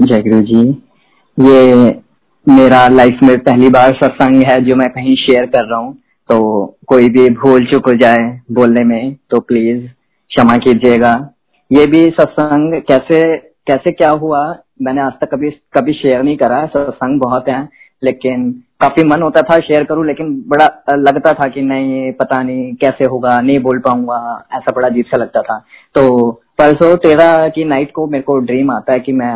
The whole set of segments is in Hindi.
जय गुरु जी। ये मेरा लाइफ में पहली बार सत्संग है जो मैं कहीं शेयर कर रहा हूँ। तो कोई भी भूल चुक हो जाए बोलने में तो प्लीज़ क्षमा कीजिएगा। ये भी सत्संग कैसे कैसे क्या हुआ, मैंने आज तक कभी कभी शेयर नहीं करा। सत्संग बहुत है, लेकिन काफ़ी मन होता था शेयर करूँ, लेकिन बड़ा लगता था कि नहीं, पता नहीं कैसे होगा, नहीं बोल पाऊँगा, ऐसा बड़ा अजीब सा लगता था। तो परसों तेरह की नाइट को मेरे को ड्रीम आता है कि मैं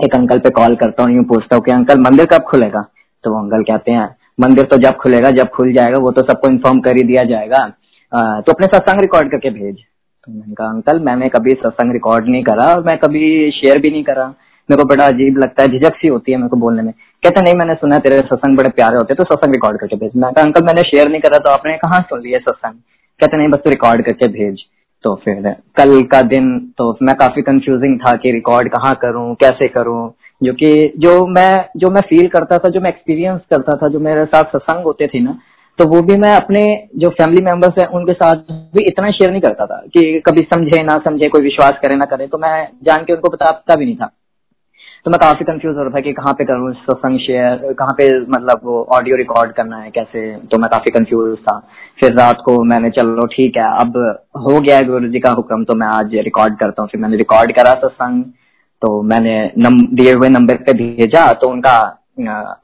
एक अंकल पे कॉल करता हूँ, यूँ पूछता हूँ कि, अंकल, मंदिर कब खुलेगा? तो वो अंकल कहते हैं, मंदिर तो जब खुलेगा, जब खुल जाएगा, वो तो सबको इन्फॉर्म कर ही दिया जाएगा। तो अपने सत्संग रिकॉर्ड करके भेज। तो मैंने कहा, अंकल, मैंने कभी सत्संग रिकॉर्ड नहीं करा और मैं कभी शेयर भी नहीं करा। मेरे को बड़ा अजीब लगता है, झिझक सी होती है मेरे को बोलने में। कहते, नहीं, मैंने सुना तेरे सत्संग बड़े प्यारे होते तो सत्संग रिकॉर्ड करके भेज। मैं कहा, अंकल, मैंने शेयर नहीं करा तो आपने कहाँ सुन लिया सत्संग? कहते, नहीं, बस रिकॉर्ड करके भेज। तो फिर कल का दिन तो मैं काफ़ी कंफ्यूजिंग था कि रिकॉर्ड कहाँ करूँ, कैसे करूँ, जो कि जो मैं जो मैं फील करता था, जो मैं एक्सपीरियंस करता था, जो मेरे साथ सत्संग होते थे ना तो वो भी मैं अपने जो फैमिली मेंबर्स हैं, उनके साथ भी इतना शेयर नहीं करता था कि कभी समझे ना समझे, कोई विश्वास करे ना करे तो मैं जान के उनको बताता भी नहीं था। तो मैं काफ़ी कंफ्यूज हो रहा था कि कहाँ पे करूँ सत्संग शेयर कहाँ पे मतलब वो ऑडियो रिकॉर्ड करना है, कैसे? तो मैं काफ़ी कंफ्यूज था। फिर रात को मैंने, चलो ठीक है, अब हो गया गुरु जी का हुक्म तो मैं आज रिकॉर्ड करता हूँ। फिर मैंने रिकॉर्ड करा सत्संग तो मैंने दिए हुए नंबर पे भेजा तो उनका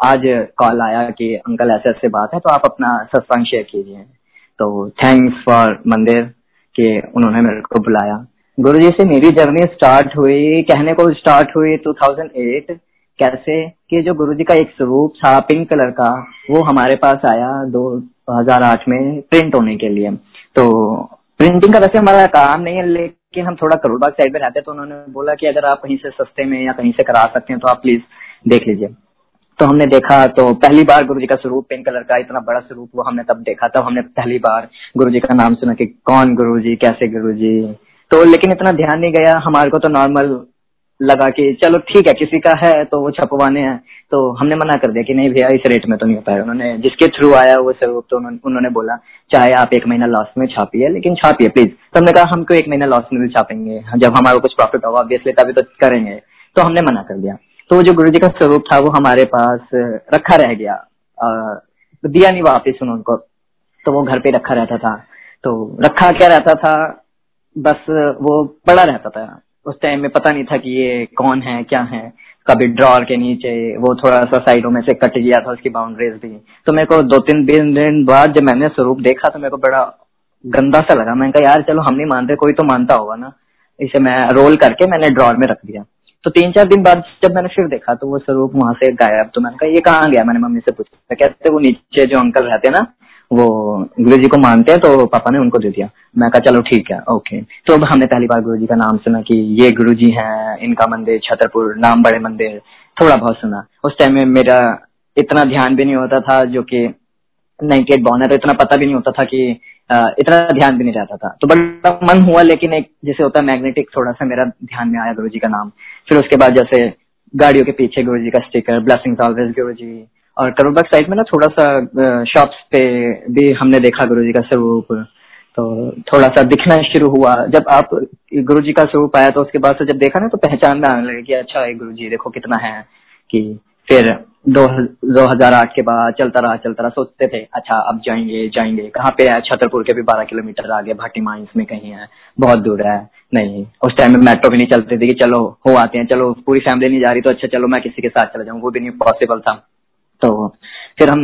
आज कॉल आया कि, अंकल, ऐसे ऐसे बात है तो आप अपना सत्संग शेयर कीजिए। तो थैंक्स फॉर मंदिर कि उन्होंने मेरे को बुलाया। गुरु जी से मेरी जर्नी स्टार्ट हुई, कहने को स्टार्ट हुई 2008 कैसे? कि जो गुरु जी का एक स्वरूप था, पिंक कलर का, वो हमारे पास आया 2008 में प्रिंट होने के लिए। तो प्रिंटिंग का वैसे हमारा काम नहीं है, लेकिन हम थोड़ा करोड़बाग साइड में रहते हैं तो उन्होंने बोला कि अगर आप कहीं से सस्ते में या कहीं से करा सकते हैं तो आप प्लीज़ देख लीजिए। तो हमने देखा तो पहली बार गुरु जी का स्वरूप पिंक कलर का, इतना बड़ा स्वरूप वो हमने तब देखा, तब हमने पहली बार गुरु जी का नाम सुना कि कौन गुरु जी कैसे गुरु जी तो लेकिन इतना ध्यान नहीं गया, हमारे को तो नॉर्मल लगा कि चलो ठीक है, किसी का है तो वो छपवाने हैं। तो हमने मना कर दिया कि नहीं भैया, इस रेट में तो नहीं हो पाएगा उन्होंने, जिसके थ्रू आया वो स्वरूप तो उन्होंने बोला, चाहे आप एक महीना लॉस में छापिए, लेकिन छापिए प्लीज़ तो हमने कहा हमको एक महीना लॉस में भी छापेंगे? जब हमारा कुछ प्रॉफिट होगा ऑब्वियसली तभी तो करेंगे। तो हमने मना कर दिया। तो जो गुरु जी का स्वरूप था, वो हमारे पास रखा रह गया। तो दिया नहीं वापिस उनको तो वो घर पे रखा रहता था। तो रखा क्या रहता था? बस वो पड़ा रहता था। उस टाइम में पता नहीं था कि ये कौन है, क्या है। कभी ड्रॉर के नीचे वो थोड़ा सा साइडों में से कट गया था, उसकी बाउंड्रीज भी। तो मेरे को दो तीन दिन दिन बाद जब मैंने स्वरूप देखा तो मेरे को बड़ा गंदा सा लगा। मैंने कहा, यार, चलो, हम नहीं मानते, कोई तो मानता होगा ना। इसे मैं रोल करके मैंने ड्रॉर में रख दिया। तो तीन चार दिन बाद जब मैंने फिर देखा तो वो स्वरूप वहाँ से गायब। तो मैंने कहा, ये कहाँ गया? मैंने मम्मी से पूछा। कहते, वो नीचे जो अंकल रहते ना वो गुरु जी को मानते हैं तो पापा ने उनको दे दिया। मैं कहा, चलो ठीक है ओके तो अब हमने पहली बार गुरु जी का नाम सुना कि ये गुरु जी हैं, इनका मंदिर, छतरपुर, नाम बड़े मंदिर, थोड़ा बहुत सुना। उस टाइम में मेरा इतना ध्यान भी नहीं होता था जो कि नाइनटी एट बॉर्न है तो इतना पता भी नहीं होता था कि इतना ध्यान भी नहीं रहता था। तो बड़ा मन हुआ, लेकिन एक जैसे होता है मैग्नेटिक थोड़ा सा मेरा ध्यान में आया गुरु जी का नाम। फिर उसके बाद जैसे गाड़ियों के पीछे गुरु जी का स्टिकर ब्लेसिंग ऑलवेज गुरु जी और करोबाग साइड में ना थोड़ा सा शॉप्स पे भी हमने देखा गुरु जी का स्वरूप। तो थोड़ा सा दिखना शुरू हुआ। जब आप गुरु जी का स्वरूप आया तो उसके बाद से जब देखा ना तो पहचान में आने लगे कि अच्छा है गुरु जी देखो कितना है कि फिर दो दो हज़ार आठ के बाद चलता रहा चलता रहा, सोचते थे अच्छा अब जाएँगे जाएँगे। कहाँ पे है? छतरपुर के भी बारह किलोमीटर आगे भाटी माइंस में कहीं है, बहुत दूर है। नहीं, उस टाइम में मेट्रो भी नहीं चलती थी कि चलो, हो आते हैं, चलो, पूरी फैमिली नहीं जा रही तो अच्छा चलो, मैं किसी के साथ चला जाऊँ, वो भी नहीं पॉसिबल था। तो फिर हम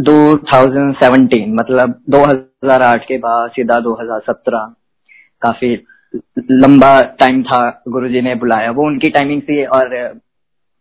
2017 मतलब 2008 के बाद सीधा 2017 काफ़ी लंबा टाइम था गुरुजी ने बुलाया। वो उनकी टाइमिंग थी और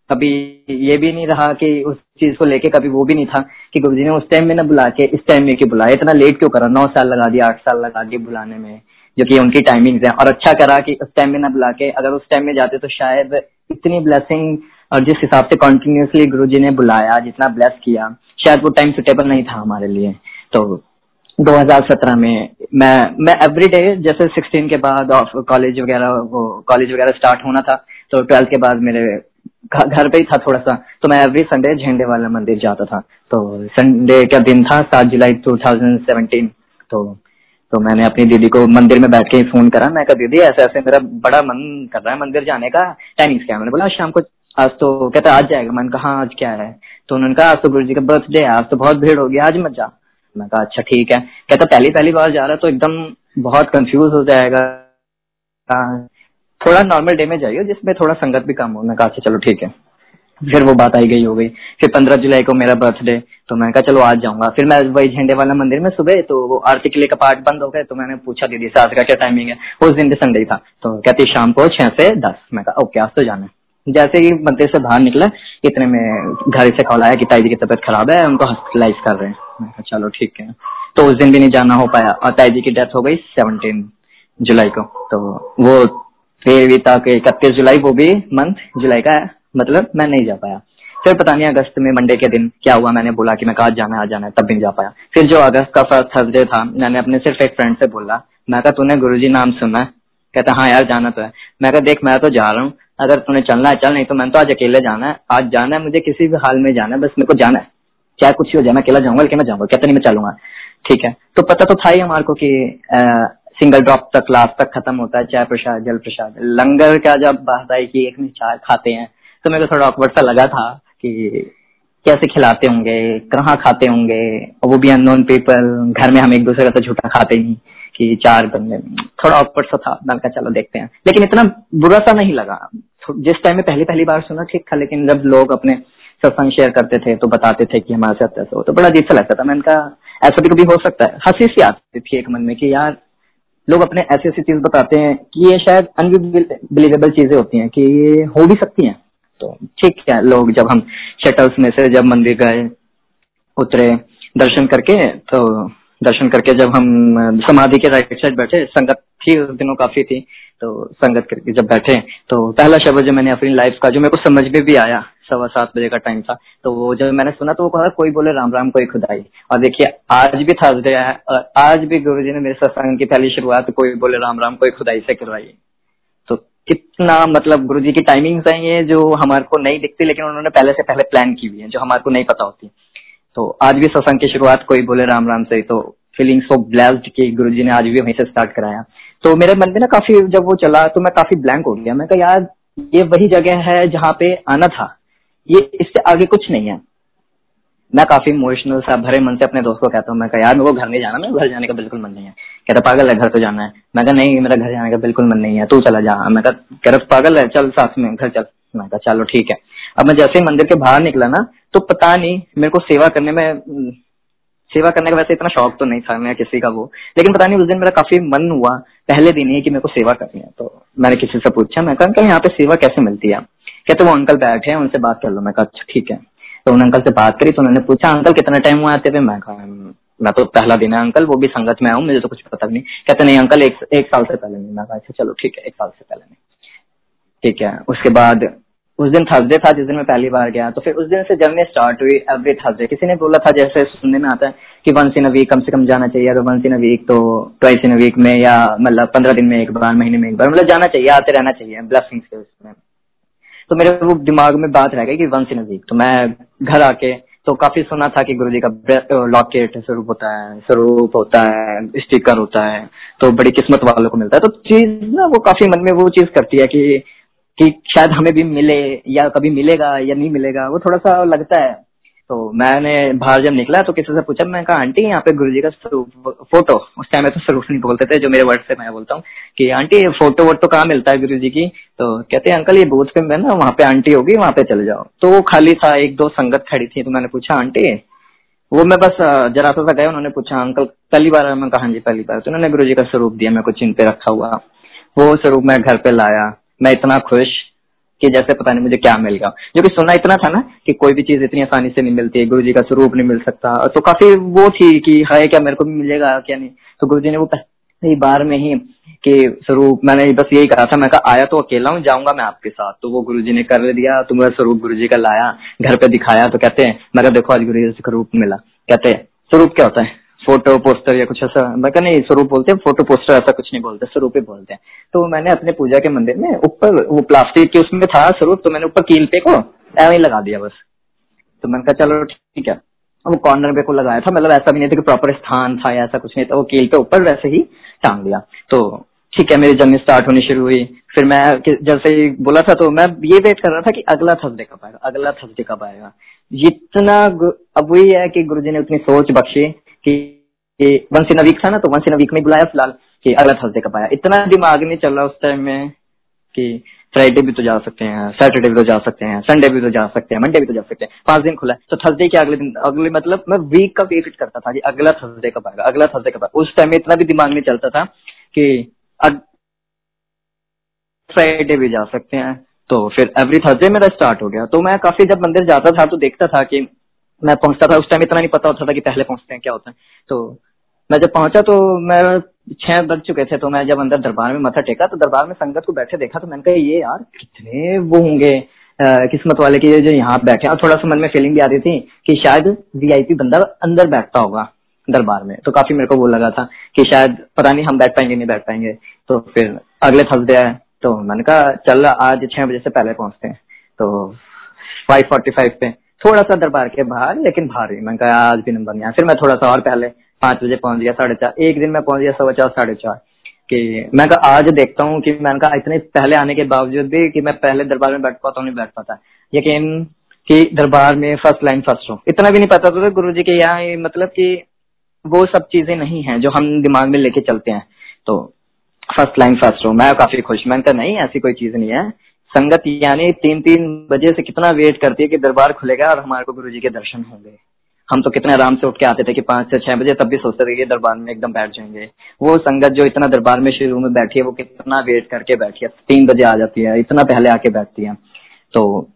कभी ये भी नहीं रहा कि उस चीज़ को लेके कभी वो भी नहीं था कि गुरुजी ने उस टाइम में ना बुला के इस टाइम में क्यों बुलाया? इतना लेट क्यों करा? नौ साल लगा दिया आठ साल लगा दिए बुलाने में, जो कि उनकी टाइमिंग्स है। और अच्छा करा कि उस टाइम में ना बुला के, अगर उस टाइम में जाते तो शायद इतनी ब्लेसिंग और जिस हिसाब से कॉन्टिन्यूसली गुरु जी ने बुलाया, जितना ब्लेस किया, शायद वो टाइम सुटेबल नहीं था हमारे लिए। तो 2017 में मैं मैं एवरी डे जैसे 16 के बाद ऑफ़ कॉलेज वगैरह, वो कॉलेज वगैरह स्टार्ट होना था तो ट्वेल्थ के बाद मेरे घर पे ही था थोड़ा सा तो मैं एवरी संडे झंडे वाला मंदिर जाता था। तो संडे का दिन था सात जुलाई 2017 तो तो मैंने अपनी दीदी को मंदिर में बैठ के फ़ोन करा। मैं कहा, दीदी ऐसे ऐसे मेरा बड़ा मन कर रहा है मंदिर जाने का टाइमिंग्स क्या मैंने बोला शाम को आज तो कहते आज जाएगा। मैंने कहा हाँ, आज क्या है? तो उन्होंने कहा आज तो गुरु जी का बर्थडे है आज तो बहुत भीड़ होगी आज मत जा। मैं कहा अच्छा ठीक है। कहता पहली पहली बार जा रहा तो एकदम बहुत कंफ्यूज हो जाएगा। थोड़ा नॉर्मल डे में जाइए जिसमें थोड़ा संगत भी कम हो। मैं कहा अच्छा चलो ठीक है। फिर वो बात आई गई हो गई। फिर पंद्रह जुलाई को मेरा बर्थडे तो मैं कहा चलो आज जाऊँगा। फिर मैं वही झंडे वाला मंदिर में सुबह तो वो आरती के लिए कपाट बंद हो गए तो मैंने पूछा दीदी से आज का क्या टाइमिंग है? उस दिन भी संडे था। तो कहती शाम को छह से दस। मैं कहा ओके आज तो जाना है। जैसे ही मंदिर से बाहर निकला, इतने में घर से कॉल आया कि ताई जी की तबीयत खराब है, उनको हॉस्पिटलाइज कर रहे हैं। चलो ठीक है। तो उस दिन भी नहीं जाना हो पाया और ताई जी की डेथ हो गई सेवनटीन जुलाई को। तो वो फिर भी तक इकतीस जुलाई, वो भी मंथ जुलाई का मतलब मैं नहीं जा पाया। फिर पता नहीं अगस्त में मंडे के दिन क्या हुआ, मैंने बोला कि मैं कहा जाना है जाना है, तब भी नहीं जा पाया। फिर जो अगस्त का फ़र्स्ट थर्सडे था, मैंने अपने सिर्फ़ एक फ्रेंड से बोला, मैं कहा, तूने गुरु नाम सुना कहता हाँ यार, जाना तो है। मैं कहा, देख, मैं तो जा रहा हूँ। अगर तूने चलना है, चल, नहीं तो मैंने तो आज अकेले जाना है। आज जाना है, मुझे किसी भी हाल में जाना है, बस मेरे को जाना है। चाहे कुछ हो जाए, मैं अकेला जाऊँगा, लेकिन मैं जाऊँगा। कहता, नहीं, मैं चलूँगा। ठीक है। तो पता तो था ही हमारे को कि सिंगल ड्रॉप तक लास्ट तक खत्म होता है, चाय प्रसाद, जल प्रसाद। लंगर का जब बात आई कि एक चाय खाते हैं तो मेरे को थोड़ा ऑकवर्ड सा लगा था कि कैसे खिलाते होंगे, कहाँ खाते होंगे वो भी अननोन पीपल घर में हम एक दूसरे का तो झूठा खाते नहीं। कि चार बंदे थोड़ा ऑकवर्ड सा था। मैंने कहा, चलो देखते हैं। लेकिन इतना बुरा सा नहीं लगा। जिस टाइम में पहली पहली बार सुना, ठीक था, लेकिन जब लोग अपने सत्संग शेयर करते थे तो बताते थे कि हमारे साथ ऐसा हो तो बड़ा अजीब सा लगता था। मैंने कहा, ऐसा भी कभी हो सकता है? हँसी सी आती थी एक मन में कि यार, लोग अपने ऐसी ऐसी चीज़ बताते हैं कि ये शायद अनबिलीवेबल चीज़ें होती हैं, कि ये हो भी सकती हैं। तो ठीक है, लोग जब हम शटल्स में से जब मंदिर गए, उतरे, दर्शन करके तो दर्शन करके जब हम समाधि के राइट साइड बैठे, संगत थी, उस दिनों काफ़ी थी तो संगत करके जब बैठे तो पहला शब्द जो मैंने अपनी लाइफ का, जो मेरे को समझ में भी आया, सवा सात बजे का टाइम था तो वो जब मैंने सुना तो वो कहा, कोई बोले, राम राम, कोई खुदाई। और देखिए, आज भी थर्सडे है और आज भी गुरु जी ने मेरे सत्संग की पहली शुरुआत, कोई बोले, राम राम, कोई खुदाई से करवाई तो कितना मतलब गुरु जी की टाइमिंग्स है ये जो हमारे को नहीं दिखती, लेकिन उन्होंने पहले से पहले प्लान की हुई है, जो हमारे को नहीं पता होती तो आज भी सत्संग की शुरुआत कोई बोले राम राम से तो फीलिंग सो ब्लेस्ड कि गुरु जी ने आज भी वहीं से स्टार्ट कराया। तो मेरे मन में ना काफ़ी जब वो चला तो मैं काफ़ी ब्लैंक हो गया। मैं कहा, यार, ये वही जगह है जहाँ पे आना था। ये इससे आगे कुछ नहीं है। मैं काफ़ी इमोशनल सा, भरे मन से अपने दोस्त को कहता हूँ, मैं कहा, यार, मेरे को घर नहीं जाना, मेरे घर जाने का बिल्कुल मन नहीं है। कहता पागल है, घर तो जाना है। मैं कहा, नहीं, मेरा घर जाने का बिल्कुल मन नहीं है, तू चला जा। मैं कह पागल है, चल साथ में, घर चल। मैं कहा, चलो ठीक है। अब मैं जैसे ही मंदिर के बाहर निकला ना तो पता नहीं, मेरे को सेवा करने में सेवा करने का वैसे इतना शौक तो नहीं था मैं किसी का वो। लेकिन पता नहीं, उस दिन मेरा काफ़ी मन हुआ, पहले दिन ही कि मेरे को सेवा करनी है। तो मैंने किसी से पूछा, मैं कहा यहाँ पे सेवा कैसे मिलती है? कहते, वो अंकल बैठे हैं, उनसे बात कर लो। मैं कहा अच्छा ठीक है। तो उन अंकल से बात करी तो उन्होंने पूछा, अंकल, कितना टाइम हुआ आते थे मैं कहा मैं तो पहला दिन है अंकल, वो भी संगत में आऊँ, मुझे तो कुछ पता नहीं। कहते, नहीं, अंकल, एक एक साल से पहले नहीं। मैं कहा अच्छा चलो, ठीक है, एक साल से पहले नहीं। ठीक है, उसके बाद उस दिन थर्सडे था, जिस दिन मैं पहली बार गया तो फिर उस दिन से जर्नी स्टार्ट हुई एवरी थर्सडे किसी ने बोला था जैसे सुनने में आता है कि वंस इन अ वीक कम से कम जाना चाहिए, अगर वंस इन अ वीक तो ट्वाइस इन अ वीक में या मतलब पंद्रह दिन में एक बार, महीने में एक बार मतलब जाना चाहिए, आते रहना चाहिए ब्लेसिंग्स के उसमें तो मेरे वो दिमाग में बात रह गई कि वंस इन अ वीक तो मैं घर आके तो काफ़ी सुना था कि गुरु जी का लॉकेट स्वरूप होता है, स्वरूप होता है स्टिकर होता है तो बड़ी किस्मत वालों को मिलता है तो चीज़ ना वो काफ़ी मन में वो चीज़ करती है कि कि शायद हमें भी मिले या कभी मिलेगा या नहीं मिलेगा, वो थोड़ा सा लगता है। तो मैंने बाहर जब निकला तो किसी से पूछा मैं कहा, आंटी, यहाँ पे गुरुजी का फ़ोटो। उस टाइम में तो स्वरूप नहीं बोलते थे, जो मेरे वर्ड से मैं बोलता हूँ कि, आंटी फ़ोटो वोटो कहाँ मिलता है गुरु जी की? तो कहते हैं, अंकल, ये बूथ पे ना, वहाँ पे आंटी होगी, वहाँ पे चले जाओ। तो वो खाली था, एक दो संगत खड़ी थी तो मैंने पूछा, आंटी, वो मैं बस जरा सा गया उन्होंने पूछा, अंकल, पहली बार? मैं कहा हाँ जी, पहली बार। तो उन्होंने गुरु जी का स्वरूप दिया मैं कुछ इन पे रखा हुआ। वो स्वरूप मैं घर पे लाया मैं इतना खुश कि जैसे पता नहीं मुझे क्या मिल गया। जो कि सुनना इतना था ना कि कोई भी चीज़ इतनी आसानी से नहीं मिलती है गुरु जी का स्वरूप नहीं मिल सकता। तो काफ़ी वो थी कि है क्या मेरे को भी मिलेगा, क्या नहीं? तो गुरु जी ने वो पहली बार में ही कि स्वरूप, मैंने बस यही कहा था, मैं कहा, आया तो अकेला हूँ, जाऊँगा मैं आपके साथ। तो वो गुरु जी ने कर दिया तो मेरा स्वरूप गुरु जी का लाया, घर पे दिखाया तो कहते हैं मैं देखो आज गुरु जी से स्वरूप मिला। कहते हैं, स्वरूप क्या होता है? फ़ोटो, पोस्टर या कुछ ऐसा। मैं नहीं, स्वरूप बोलते हैं, फ़ोटो, पोस्टर ऐसा कुछ नहीं बोलते, स्वरूप ही बोलते हैं। तो मैंने अपने पूजा के मंदिर में ऊपर, वो प्लास्टिक के उसमें था स्वरूप तो मैंने ऊपर कील पे को ऐसे ही लगा दिया बस। तो मैंने कहा, चलो, ठीक है। वो कॉर्नर पे को लगाया था मतलब ऐसा भी नहीं था कि प्रॉपर स्थान था या ऐसा कुछ नहीं था, वो कील पे ऊपर वैसे ही टांग दिया। तो ठीक है, मेरी जर्नी स्टार्ट होनी शुरू हुई। फिर मैं जैसे ही बोला था तो मैं ये वेट कर रहा था कि अगला थर्सडे कब आएगा, अगला थर्सडे कब आएगा। जितना अब वही है कि गुरुजी ने उतनी सोच बख्शी कि वंस इन वीक था ना तो वंस इन वीक में बुलाया फ़िलहाल कि अगला थर्सडे कब आया। इतना दिमाग नहीं चल रहा उस टाइम में कि फ्राइडे भी तो जा सकते हैं सैटरडे भी तो जा सकते हैं संडे भी तो जा सकते हैं मंडे भी तो जा सकते हैं। पाँच दिन खुला है। तो थर्सडे के अगले दिन, अगले मतलब मैं वीक का वेट करता था कि अगला थर्सडे कब आएगा, अगला थर्सडे कब आएगा। उस टाइम में इतना भी दिमाग नहीं चलता था कि फ्राइडे भी जा सकते हैं। तो फिर एवरी थर्सडे मेरा स्टार्ट हो गया। तो मैं काफ़ी जब मंदिर जाता था तो देखता था कि मैं पहुँचता था, उस टाइम इतना नहीं पता होता था कि पहले पहुँचते हैं, क्या होता है। तो मैं जब पहुँचा तो मैं छह बज चुके थे तो मैं जब अंदर दरबार में मथा टेका तो दरबार में संगत को बैठे देखा तो मैंने कहा, ये यार कितने वो होंगे किस्मत वाले की जो यहाँ बैठे और थोड़ा सा मन में फीलिंग भी आ रही थी कि शायद वीआईपी बंदा अंदर बैठता होगा दरबार में। तो काफ़ी मेरे को वो लगा था कि शायद पता नहीं हम बैठ पाएँगे, नहीं बैठ पाएँगे। तो फिर अगले थर्सडे आए तो मैंने कहा, चल आज छह बजे से पहले पहुँचते हैं। तो फाइव फोर्टी फाइव पे थोड़ा सा दरबार के बाहर, लेकिन भारी। मैंने कहा, आज भी नंबर नहीं आया फिर मैं थोड़ा सा और पहले पाँच बजे पहुँच गया, साढ़े चार। एक दिन में पहुँच गया सवा चार, साढ़े चार। कि मैं कहा, आज देखता हूँ कि मैंने कहा, इतने पहले आने के बावजूद भी कि मैं पहले दरबार में बैठ पाता हूँ, नहीं बैठ पाता। यकीन कि दरबार में फ़र्स्ट लाइन फ़र्स्ट हो इतना भी नहीं पता था गुरु जी के यहाँ मतलब कि वो सब चीज़ें नहीं है जो हम दिमाग में लेके चलते हैं। तो फ़र्स्ट लाइन फ़र्स्ट रो मैं काफ़ी खुश। मैंने कहा, नहीं, ऐसी कोई चीज़ नहीं है। संगत यानी तीन तीन बजे से कितना वेट करती है कि दरबार खुलेगा और हमारे को गुरु जी के दर्शन होंगे। हम तो कितने आराम से उठ के आते थे कि पाँच से छह बजे तब भी सोचते थे कि दरबार में एकदम बैठ जाएँगे। वो संगत जो इतना दरबार में शुरू में बैठी है वो कितना वेट करके बैठी है। तीन बजे आ जाती है इतना पहले आके बैठती है। तो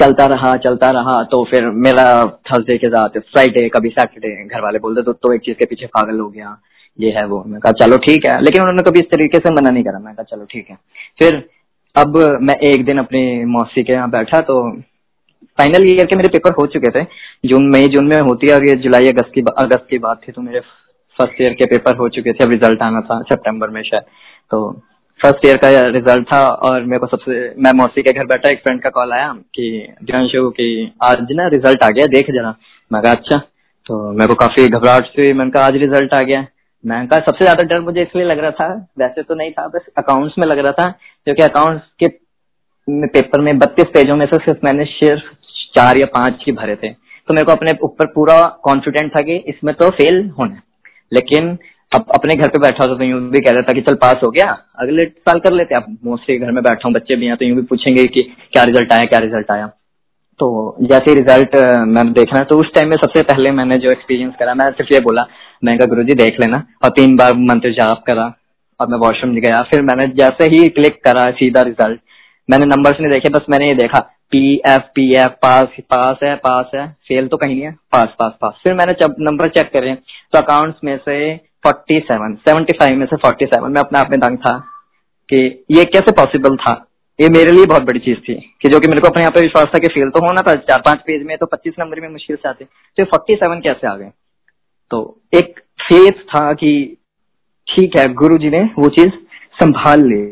चलता रहा चलता रहा तो फिर मेरा थर्सडे के साथ फ्राइडे कभी सैटरडे घर वाले बोलते तो, तो एक चीज़ के पीछे पागल हो गया ये है वो। मैं कहा चलो ठीक है। लेकिन उन्होंने कभी इस तरीके से मना नहीं करा। मैं कहा चलो ठीक है। फिर अब मैं एक दिन अपनी मौसी के यहाँ बैठा तो फाइनल ईयर के मेरे पेपर हो चुके थे। जून, मई, जून में होती है और ये जुलाई, अगस्त की अगस्त की बात थी तो मेरे फ़र्स्ट ईयर के पेपर हो चुके थे। अब रिज़ल्ट आना था सितंबर में शायद। तो फ़र्स्ट ईयर का रिज़ल्ट था और मेरे को सबसे, मैं मौसी के घर बैठा, एक फ्रेंड का कॉल आया कि दियांशु की आज ना रिज़ल्ट आ गया, देख जरा। मैं कहा अच्छा। तो मेरे को काफ़ी घबराहट से मैंने कहा, आज रिज़ल्ट आ गया मैं कहा सबसे ज़्यादा डर मुझे इसलिए लग रहा था, वैसे तो नहीं था, बस अकाउंट्स में लग रहा था, क्योंकि अकाउंट्स के पेपर में बत्तीस पेजों में से सिर्फ़ मैंने सिर्फ़ चार या पाँच ही भरे थे। तो मेरे को अपने ऊपर पूरा कॉन्फिडेंट था कि इसमें तो फेल होना लेकिन अब अपने घर पे बैठा था तो यूँ भी कह रहा था कि चल पास हो गया, अगले साल कर लेते आप मोस्टली घर में बैठा हूँ, बच्चे भी हैं तो यूँ भी पूछेंगे कि क्या रिज़ल्ट आया, क्या रिज़ल्ट आया। तो जैसे रिज़ल्ट मैंने देखना तो उस टाइम में सबसे पहले मैंने जो एक्सपीरियंस करा, मैं सिर्फ़ ये बोला, मैं कहा, गुरु जी, देख लेना। और तीन बार मंत्र जाप करा, और मैं वॉशरूम गया। फिर मैंने जैसे ही क्लिक करा सीधा रिज़ल्ट मैंने नंबर्स नहीं देखे, बस मैंने ये देखा पी एफ़ पी एफ़ पास पास है पास है फेल तो कहीं नहीं है पास पास पास फिर मैंने जब नंबर चेक करे तो अकाउंट्स में से फोर्टी सेवन सेवेंटी फाइव में से फोर्टी सेवन में अपने आप में दंग था कि ये कैसे पॉसिबल था? ये मेरे लिए बहुत बड़ी चीज़ थी कि जो कि मेरे को अपने यहाँ पे विश्वास था कि फेल तो होना था चार पाँच पेज में तो पच्चीस नंबर में मुश्किल से आते। तो फोर्टी सेवन कैसे आ गए? तो एक फेथ था कि ठीक है गुरु जी ने वो चीज़ संभाल ली।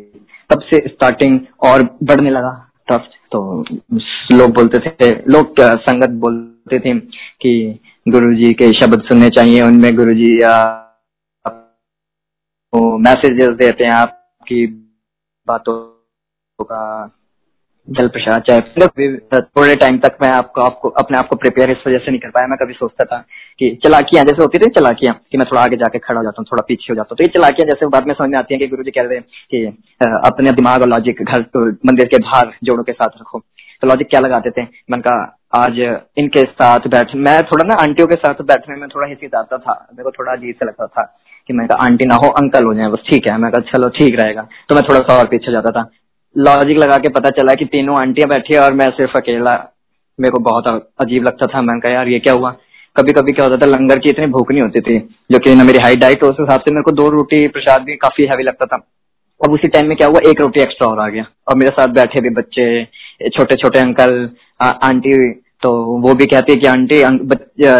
तब से स्टार्टिंग और बढ़ने लगा। ट्रस्ट तो लोग बोलते थे, लोग संगत बोलते थे कि गुरु जी के शब्द सुनने चाहिए, उनमें गुरु जी मैसेजेस देते हैं, आपकी बातों का जल प्रसाद चाहे। थोड़े टाइम तक मैं आपको आपको, अपने आप को प्रिपेयर इस वजह से नहीं कर पाया। मैं कभी सोचता था कि चलाकियाँ, जैसे होती थी चलाकियाँ, कि मैं थोड़ा आगे जाके खड़ा हो जाता हूँ, थोड़ा पीछे हो जाता हूँ। तो ये चलाकियाँ जैसे बाद में समझ में आती है कि गुरु जी कह रहे हैं कि अपने दिमाग और लॉजिक घर तो मंदिर के बाहर जोड़ों के साथ रखो। तो लॉजिक क्या लगाते थे? मन का आज इनके साथ बैठ, मैं थोड़ा ना आंटियों के साथ बैठने में थोड़ा हिचकिचाता था। मेरे को थोड़ा अजीब से लगता था कि मैं आंटी ना हो, अंकल हो जाए, बस ठीक है। मैं चलो, ठीक रहेगा। तो मैं थोड़ा सा और पीछे जाता था। लॉजिक लगा के पता चला कि तीनों आंटियाँ बैठी है और मैं सिर्फ़ अकेला, मेरे को बहुत अजीब लगता था। मैंने कहा, यार, ये क्या हुआ? कभी कभी क्या होता था, लंगर की इतनी भूख नहीं होती थी, जो कि ना मेरी हाई डाइट उस हिसाब से मेरे को दो रोटी प्रसाद भी काफ़ी हैवी लगता था। अब उसी टाइम में क्या हुआ, एक रोटी एक्स्ट्रा और आ गया। और मेरे साथ बैठे भी बच्चे छोटे छोटे अंकल आंटी तो वो भी कहती है कि, आंटी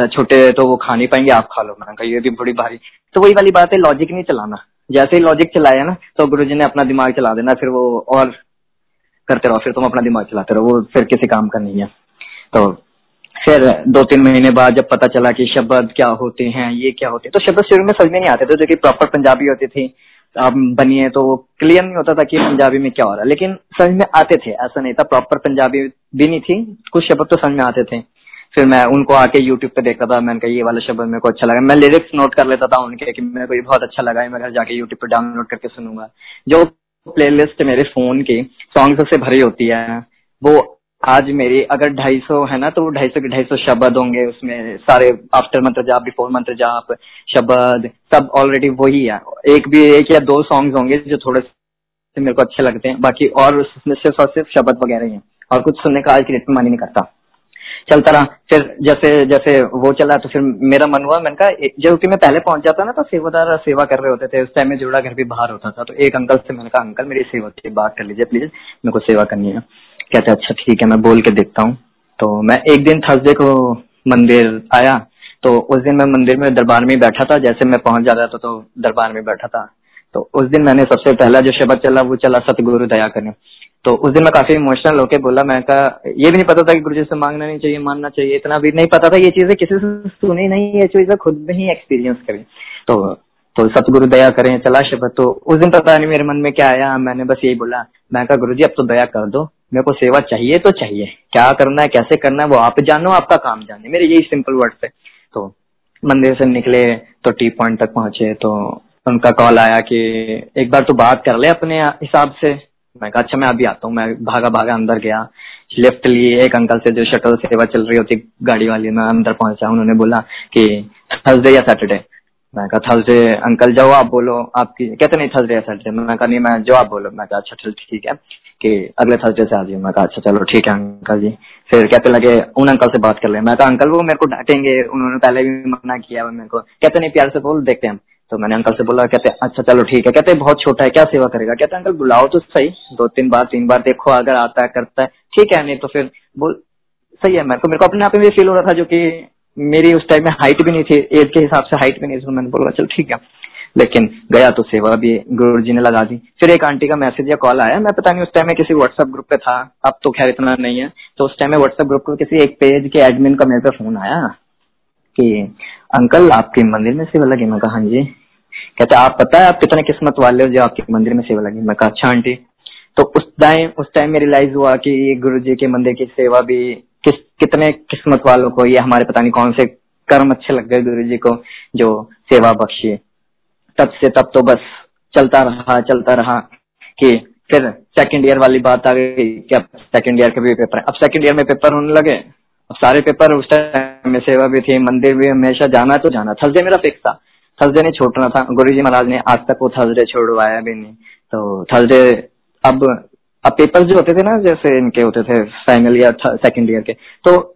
छोटे तो वो खा नहीं पाएँगे, आप खा लो। मैंने कहा, ये भी बड़ी भारी। तो वही वाली बात है लॉजिक नहीं चलाना। जैसे ही लॉजिक चलाया ना तो गुरु जी ने अपना दिमाग चला देना, फिर वो और करते रहो, फिर तुम अपना दिमाग चलाते रहो, वो फिर किसी काम का नहीं है। तो फिर दो तीन महीने बाद जब पता चला कि शब्द क्या होते हैं, ये क्या होते हैं तो शब्द शुरू में समझ में नहीं आते थे, जो कि प्रॉपर पंजाबी होती थी। आप बनिए तो वो क्लियर नहीं होता था कि पंजाबी में क्या हो रहा है, लेकिन समझ में आते थे, ऐसा नहीं था प्रॉपर पंजाबी भी नहीं थी, कुछ शब्द तो समझ में आते थे। फिर मैं उनको आके यूट्यूब पे देखता था, मैंने कहा, ये वाला शब्द मेरे को अच्छा लगा। मैं लिरिक्स नोट कर लेता था उनके कि मेरे को ये बहुत अच्छा लगा है मैं घर जाके यूट्यूब पे डाउनलोड करके सुनूँगा। जो प्लेलिस्ट मेरे फ़ोन की सॉन्ग से भरी होती है, वो आज मेरी, अगर ढाई सौ है ना तो ढाई सौ के ढाई सौ शब्द होंगे उसमें, सारे आफ्टर मंत्र जाप बिफोर मंत्र जाप, शब्द, सब ऑलरेडी वही है। एक भी एक या दो सॉन्ग्स होंगे जो थोड़े से मेरे को अच्छे लगते हैं, बाकी और उसमें सिर्फ़ और सिर्फ़ शब्द वगैरह ही है। और कुछ सुनने का आज की डेट में मन ही नहीं करता। चलता रहा फिर जैसे जैसे वो चला तो फिर मेरा मन हुआ, मैंने कहा जब कि मैं पहले पहुँच जाता ना तो सेवादार सेवा कर रहे होते थे, उस टाइम में जुड़ा घर भी बाहर होता था तो एक अंकल से मैंने कहा, अंकल, मेरी सेवा की बात कर लीजिए प्लीज़ मेरे को सेवा करनी है। कहते अच्छा ठीक है, मैं बोल के देखता हूँ। तो मैं एक दिन थर्सडे को मंदिर आया तो उस दिन मैं मंदिर में दरबार में बैठा था, जैसे मैं पहुँच जा रहा था तो दरबार में बैठा था। तो उस दिन मैंने सबसे पहला जो शब्द चला, वो चला सतगुरु दया करें तो उस दिन मैं काफ़ी इमोशनल होके बोला, मैं कहा, ये भी नहीं पता था कि गुरु जी से मांगना नहीं चाहिए, मानना चाहिए, इतना भी नहीं पता था, ये चीज़ें किसी से सुनी नहीं ये चीज़ें खुद में ही एक्सपीरियंस करें। तो तो सतगुरु दया करें, चला शब्द। तो उस दिन पता नहीं मेरे मन में क्या आया, मैंने बस यही बोला, मैं कहा गुरु जी अब तो दया कर दो, मेरे को सेवा चाहिए तो चाहिए, क्या करना है, कैसे करना है, वो आप जानो, आपका काम जाने। मेरे यही सिंपल वर्ड थे। तो मंदिर से निकले तो टी पॉइंट तक पहुँचे तो उनका कॉल आया कि एक बार तो बात कर ले अपने हिसाब से। मैं कहा अच्छा मैं अभी आता हूँ। मैं भागा भागा अंदर गया। लिफ्ट लिए एक अंकल से जो शटल सेवा चल रही होती गाड़ी वाली, मैं अंदर पहुँचा। उन्होंने बोला कि थर्सडे या सैटरडे मैं कहा थर्सडे अंकल जाओ, आप बोलो आपकी कहते नहीं थर्सडे या सैटरडे मैं कहा, नहीं, मैं जवाब बोलो। मैं कहा अच्छा चल, ठीक है। कि अगले थर्सडे से आ जाइए। मैं कहा अच्छा चलो, ठीक है अंकल जी। फिर कहते लगे, उन अंकल से बात कर ले। मैं कहा अंकल वो मेरे को डांटेंगे। उन्होंने पहले भी मना किया मेरे को। कहते नहीं, प्यार से बोल, देखते हैं तो मैंने अंकल से बोला, कहते अच्छा चलो ठीक है। कहते, बहुत छोटा है, क्या सेवा करेगा? कहते, अंकल, बुलाओ तो सही, दो तीन बार तीन बार देखो, अगर आता है, करता है। ठीक है, नहीं तो फिर बोल, सही है, मेरे को मेरे को अपने आप में फील हो रहा था जो कि मेरी उस टाइम में हाइट भी नहीं थी एज के हिसाब से हाइट भी नहीं थी मैंने बोला, चलो, ठीक है। लेकिन गया तो सेवा भी गुरु जी ने लगा दी। फिर एक आंटी का मैसेज या कॉल आया, मैं पता नहीं, उस टाइम में किसी व्हाट्सएप ग्रुप पे था, अब तो खैर इतना नहीं है तो उस टाइम में व्हाट्सएप ग्रुप पे किसी एक पेज के एडमिन का मेरे पे फ़ोन आया कि, अंकल, आपके मंदिर में सेवा लगी? मैं कहा हाँ जी। कहते, आप पता है आप कितने किस्मत वाले हो जो आपके मंदिर में सेवा लगी? मैं कहा अच्छा आंटी। तो उस टाइम उस टाइम में रियलाइज़ हुआ कि गुरु जी के मंदिर की सेवा भी किस, कितने किस्मत वालों को, ये हमारे पता नहीं कौन से कर्म अच्छे लग गए गुरु जी को जो सेवा बख्शी तब से, तब तो बस चलता रहा चलता रहा कि फिर सेकंड ईयर वाली बात आ गई कि अब सेकंड ईयर के भी पेपर है। अब सेकंड ईयर में पेपर होने लगे। अब सारे पेपर उस टाइम में सेवा भी थी, मंदिर भी हमेशा जाना तो जाना। थर्सडे मेरा फिक्स था। थर्सडे नहीं छोड़ना था। गुरु जी महाराज ने आज तक वो थर्सडे छोड़वाया भी नहीं। तो थर्सडे अब अब पेपर जो होते थे ना, जैसे इनके होते थे फाइनल ईयर सेकंड ईयर के। तो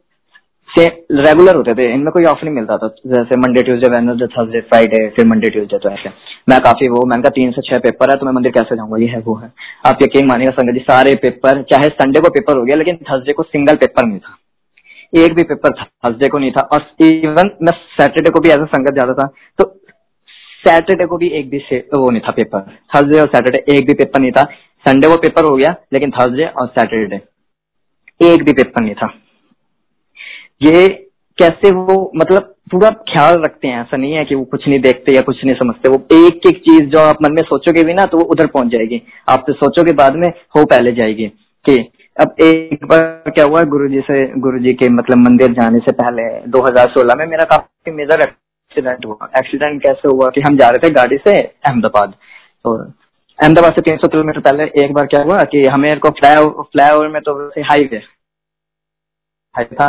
रेगुलर होते थे। इनमें कोई ऑफ़ नहीं मिलता था। जैसे Monday Tuesday Wednesday Thursday Friday फिर मंडे ट्यूसडे तो ऐसे। मैं काफ़ी वो, मैंने कहा तीन से छह पेपर है तो मैं मंदिर कैसे जाऊँगा? ये है, वो है। आप यकीन मानिएगा, संगत जी, सारे पेपर चाहे संडे को पेपर हो गया, लेकिन थर्सडे को सिंगल पेपर नहीं था। एक भी पेपर थर्सडे को नहीं था। और इवन मैं सैटरडे को भी ऐसा संगत जाता था। तो सैटरडे को भी एक भी वो नहीं था पेपर थर्सडे और सैटरडे एक भी पेपर नहीं था। संडे को पेपर हो गया, लेकिन थर्सडे और सैटरडे एक भी पेपर नहीं था। ये कैसे वो मतलब पूरा ख्याल रखते हैं, ऐसा नहीं है कि वो कुछ नहीं देखते या कुछ नहीं समझते। वो एक एक चीज़ जो आप मन में सोचोगे भी ना तो वो उधर पहुँच जाएगी। आप तो सोचोगे बाद में हो पहले जाएगी कि अब एक बार क्या हुआ गुरु जी से गुरु जी के मतलब मंदिर जाने से पहले 2016 में मेरा काफ़ी मेजर एक्सीडेंट हुआ। एक्सीडेंट कैसे हुआ कि हम जा रहे थे गाड़ी से अहमदाबाद। तो अहमदाबाद से 300 किलोमीटर पहले एक बार क्या हुआ कि हमें को फ्लाई ओवर में तो हाईवे हाईवे था।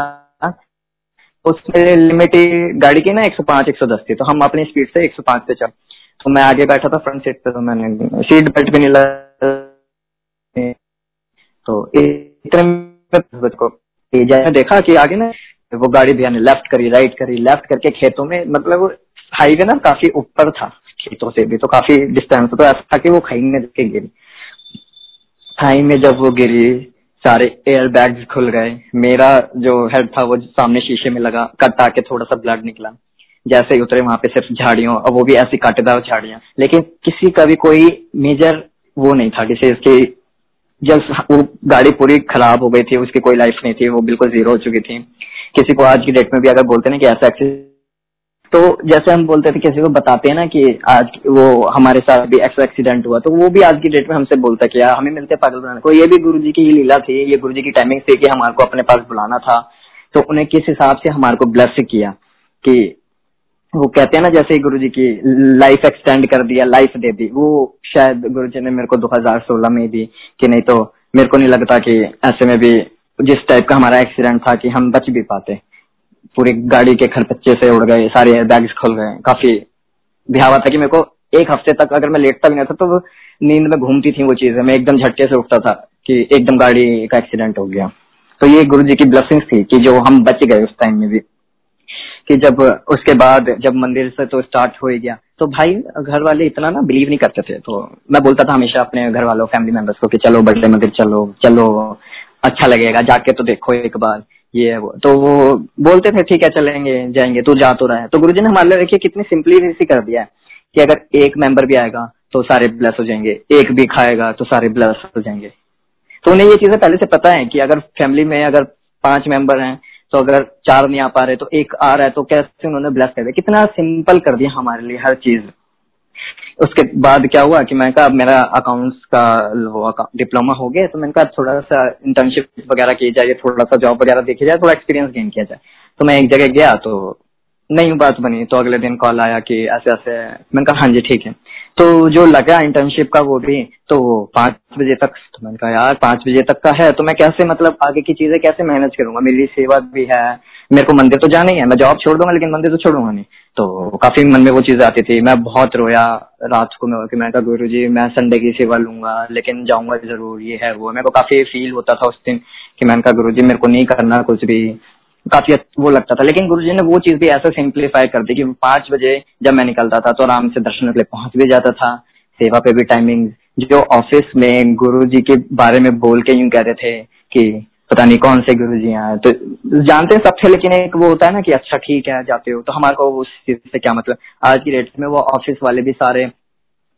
उसमें लिमिट गाड़ी की ना 105 110 थी। तो हम अपनी स्पीड से 105 पे चल। तो मैं आगे बैठा था फ्रंट सीट पे तो मैंने सीट बेल्ट भी नहीं लगा तो इतने को जैसे देखा कि आगे ना वो गाड़ी भी ने लेफ़्ट करी राइट करी लेफ़्ट करके खेतों में मतलब हाईवे ना काफ़ी ऊपर था खेतों से भी तो काफ़ी डिस्टेंस तो ऐसा था कि वो खाई में गिरी। खाई में जब वो गिरी, सारे एयर बैग खुल गए। मेरा जो हेड था वो सामने शीशे में लगा, कट आके थोड़ा सा ब्लड निकला। जैसे ही उतरे वहाँ पे सिर्फ़ झाड़ियों, और वो भी ऐसी काटेदार झाड़ियाँ। लेकिन किसी का भी कोई मेजर वो नहीं था डिसीज की जब वो गाड़ी पूरी खराब हो गई थी, उसकी कोई लाइफ नहीं थी, वो बिल्कुल ज़ीरो हो चुकी थी। किसी को आज की डेट में भी अगर बोलते ना कि ऐसा एक्सीडेंट तो जैसे हम बोलते थे, किसी को बताते हैं ना कि आज वो हमारे साथ भी एक्स एक्सीडेंट हुआ तो वो भी आज की डेट में हमसे बोलता कि, यार, हमें मिलते पागल बनाने को। ये भी गुरु जी की ही लीला थी, ये गुरु जी की टाइमिंग थी कि हमारे को अपने पास बुलाना था। तो उन्हें किस हिसाब से हमारे को ब्लेस किया कि वो कहते हैं ना, जैसे ही गुरु जी की लाइफ एक्सटेंड कर दिया लाइफ दे दी, वो शायद गुरु जी ने मेरे को 2016 में दी कि नहीं तो मेरे को नहीं लगता कि ऐसे में भी जिस टाइप का हमारा एक्सीडेंट था कि हम बच भी पाते। पूरी गाड़ी के खरपच्चे से उड़ गए, सारे बैग्स खुल गए। काफ़ी बिहावा था कि मेरे को एक हफ़्ते तक अगर मैं लेटता भी नहीं था तो नींद में घूमती थी वो चीज़ें। मैं एकदम झटके से उठता था कि एकदम गाड़ी का एक्सीडेंट हो गया। तो ये गुरु जी की ब्लेसिंग्स थी कि जो हम बच गए उस टाइम में भी। कि जब उसके बाद जब मंदिर से तो स्टार्ट हो ही गया। तो भाई घर वाले इतना ना बिलीव नहीं करते थे। तो मैं बोलता था हमेशा अपने घर वालों फैमिली मेंबर्स को कि चलो बर्थडे मंदिर चलो चलो। अच्छा लगेगा, जाके तो देखो एक बार, ये है वो। तो वो बोलते थे, ठीक है, चलेंगे, जाएँगे, तू जा तो रहा। है तो गुरुजी ने हमारे लिए देखिए, कितनी सिंपली सी कर दिया है कि अगर एक मेंबर भी आएगा तो सारे ब्लस हो जाएँगे। एक भी खाएगा तो सारे ब्लस हो जाएँगे। तो उन्हें ये चीज़ें पहले से पता है कि अगर फैमिली में अगर पाँच मेंबर हैं तो अगर चार नहीं आ पा रहे तो एक आ रहा है तो कैसे उन्होंने ब्लस कर दिया? कितना सिंपल कर दिया हमारे लिए हर चीज़। उसके बाद क्या हुआ कि मैंने कहा मेरा अकाउंट्स का डिप्लोमा हो गया तो मैंने कहा थोड़ा सा इंटर्नशिप वगैरह की जाए थोड़ा सा जॉब वगैरह देखी जाए, थोड़ा एक्सपीरियंस गेन किया जाए. तो मैं एक जगह गया तो नहीं बात बनी तो अगले दिन कॉल आया कि ऐसे ऐसे मैंने कहा हाँ जी, ठीक है। तो जो लगा इंटर्नशिप का वो भी तो पाँच बजे तक तो मैंने कहा, यार, पाँच बजे तक का है तो मैं कैसे मतलब आगे की चीज़ें कैसे मैनेज करूँगा? मेरी सेवा भी है मेरे को मंदिर तो जाना ही है, मैं जॉब छोड़ दूँगा, लेकिन मंदिर तो छोड़ूँगा नहीं। तो काफ़ी मन में वो चीज़ आती थी। मैं बहुत रोया रात को, मैं मैं कहा, गुरु जी, मैं संडे की सेवा लूँगा, लेकिन जाऊँगा ज़रूर, ये है, वो मेरे को काफ़ी फील होता था उस दिन कि मैंने कहा, गुरु जी, मेरे को नहीं करना कुछ भी। काफ़ी वो लगता था। लेकिन गुरु जी ने वो चीज़ भी ऐसा सिंप्लीफाई कर दी कि पाँच बजे जब मैं निकलता था तो आराम से दर्शन के लिए पहुँच भी जाता था। सेवा पे भी टाइमिंग जो ऑफ़िस में गुरु जी के बारे में बोल के यूँ कहते थे कि पता नहीं कौन से गुरु जी हैं। तो जानते हैं सब थे, लेकिन एक वो होता है ना कि अच्छा ठीक है, जाते हो। तो हमारे को उस चीज़ से क्या मतलब? आज की डेट में वो ऑफ़िस वाले भी सारे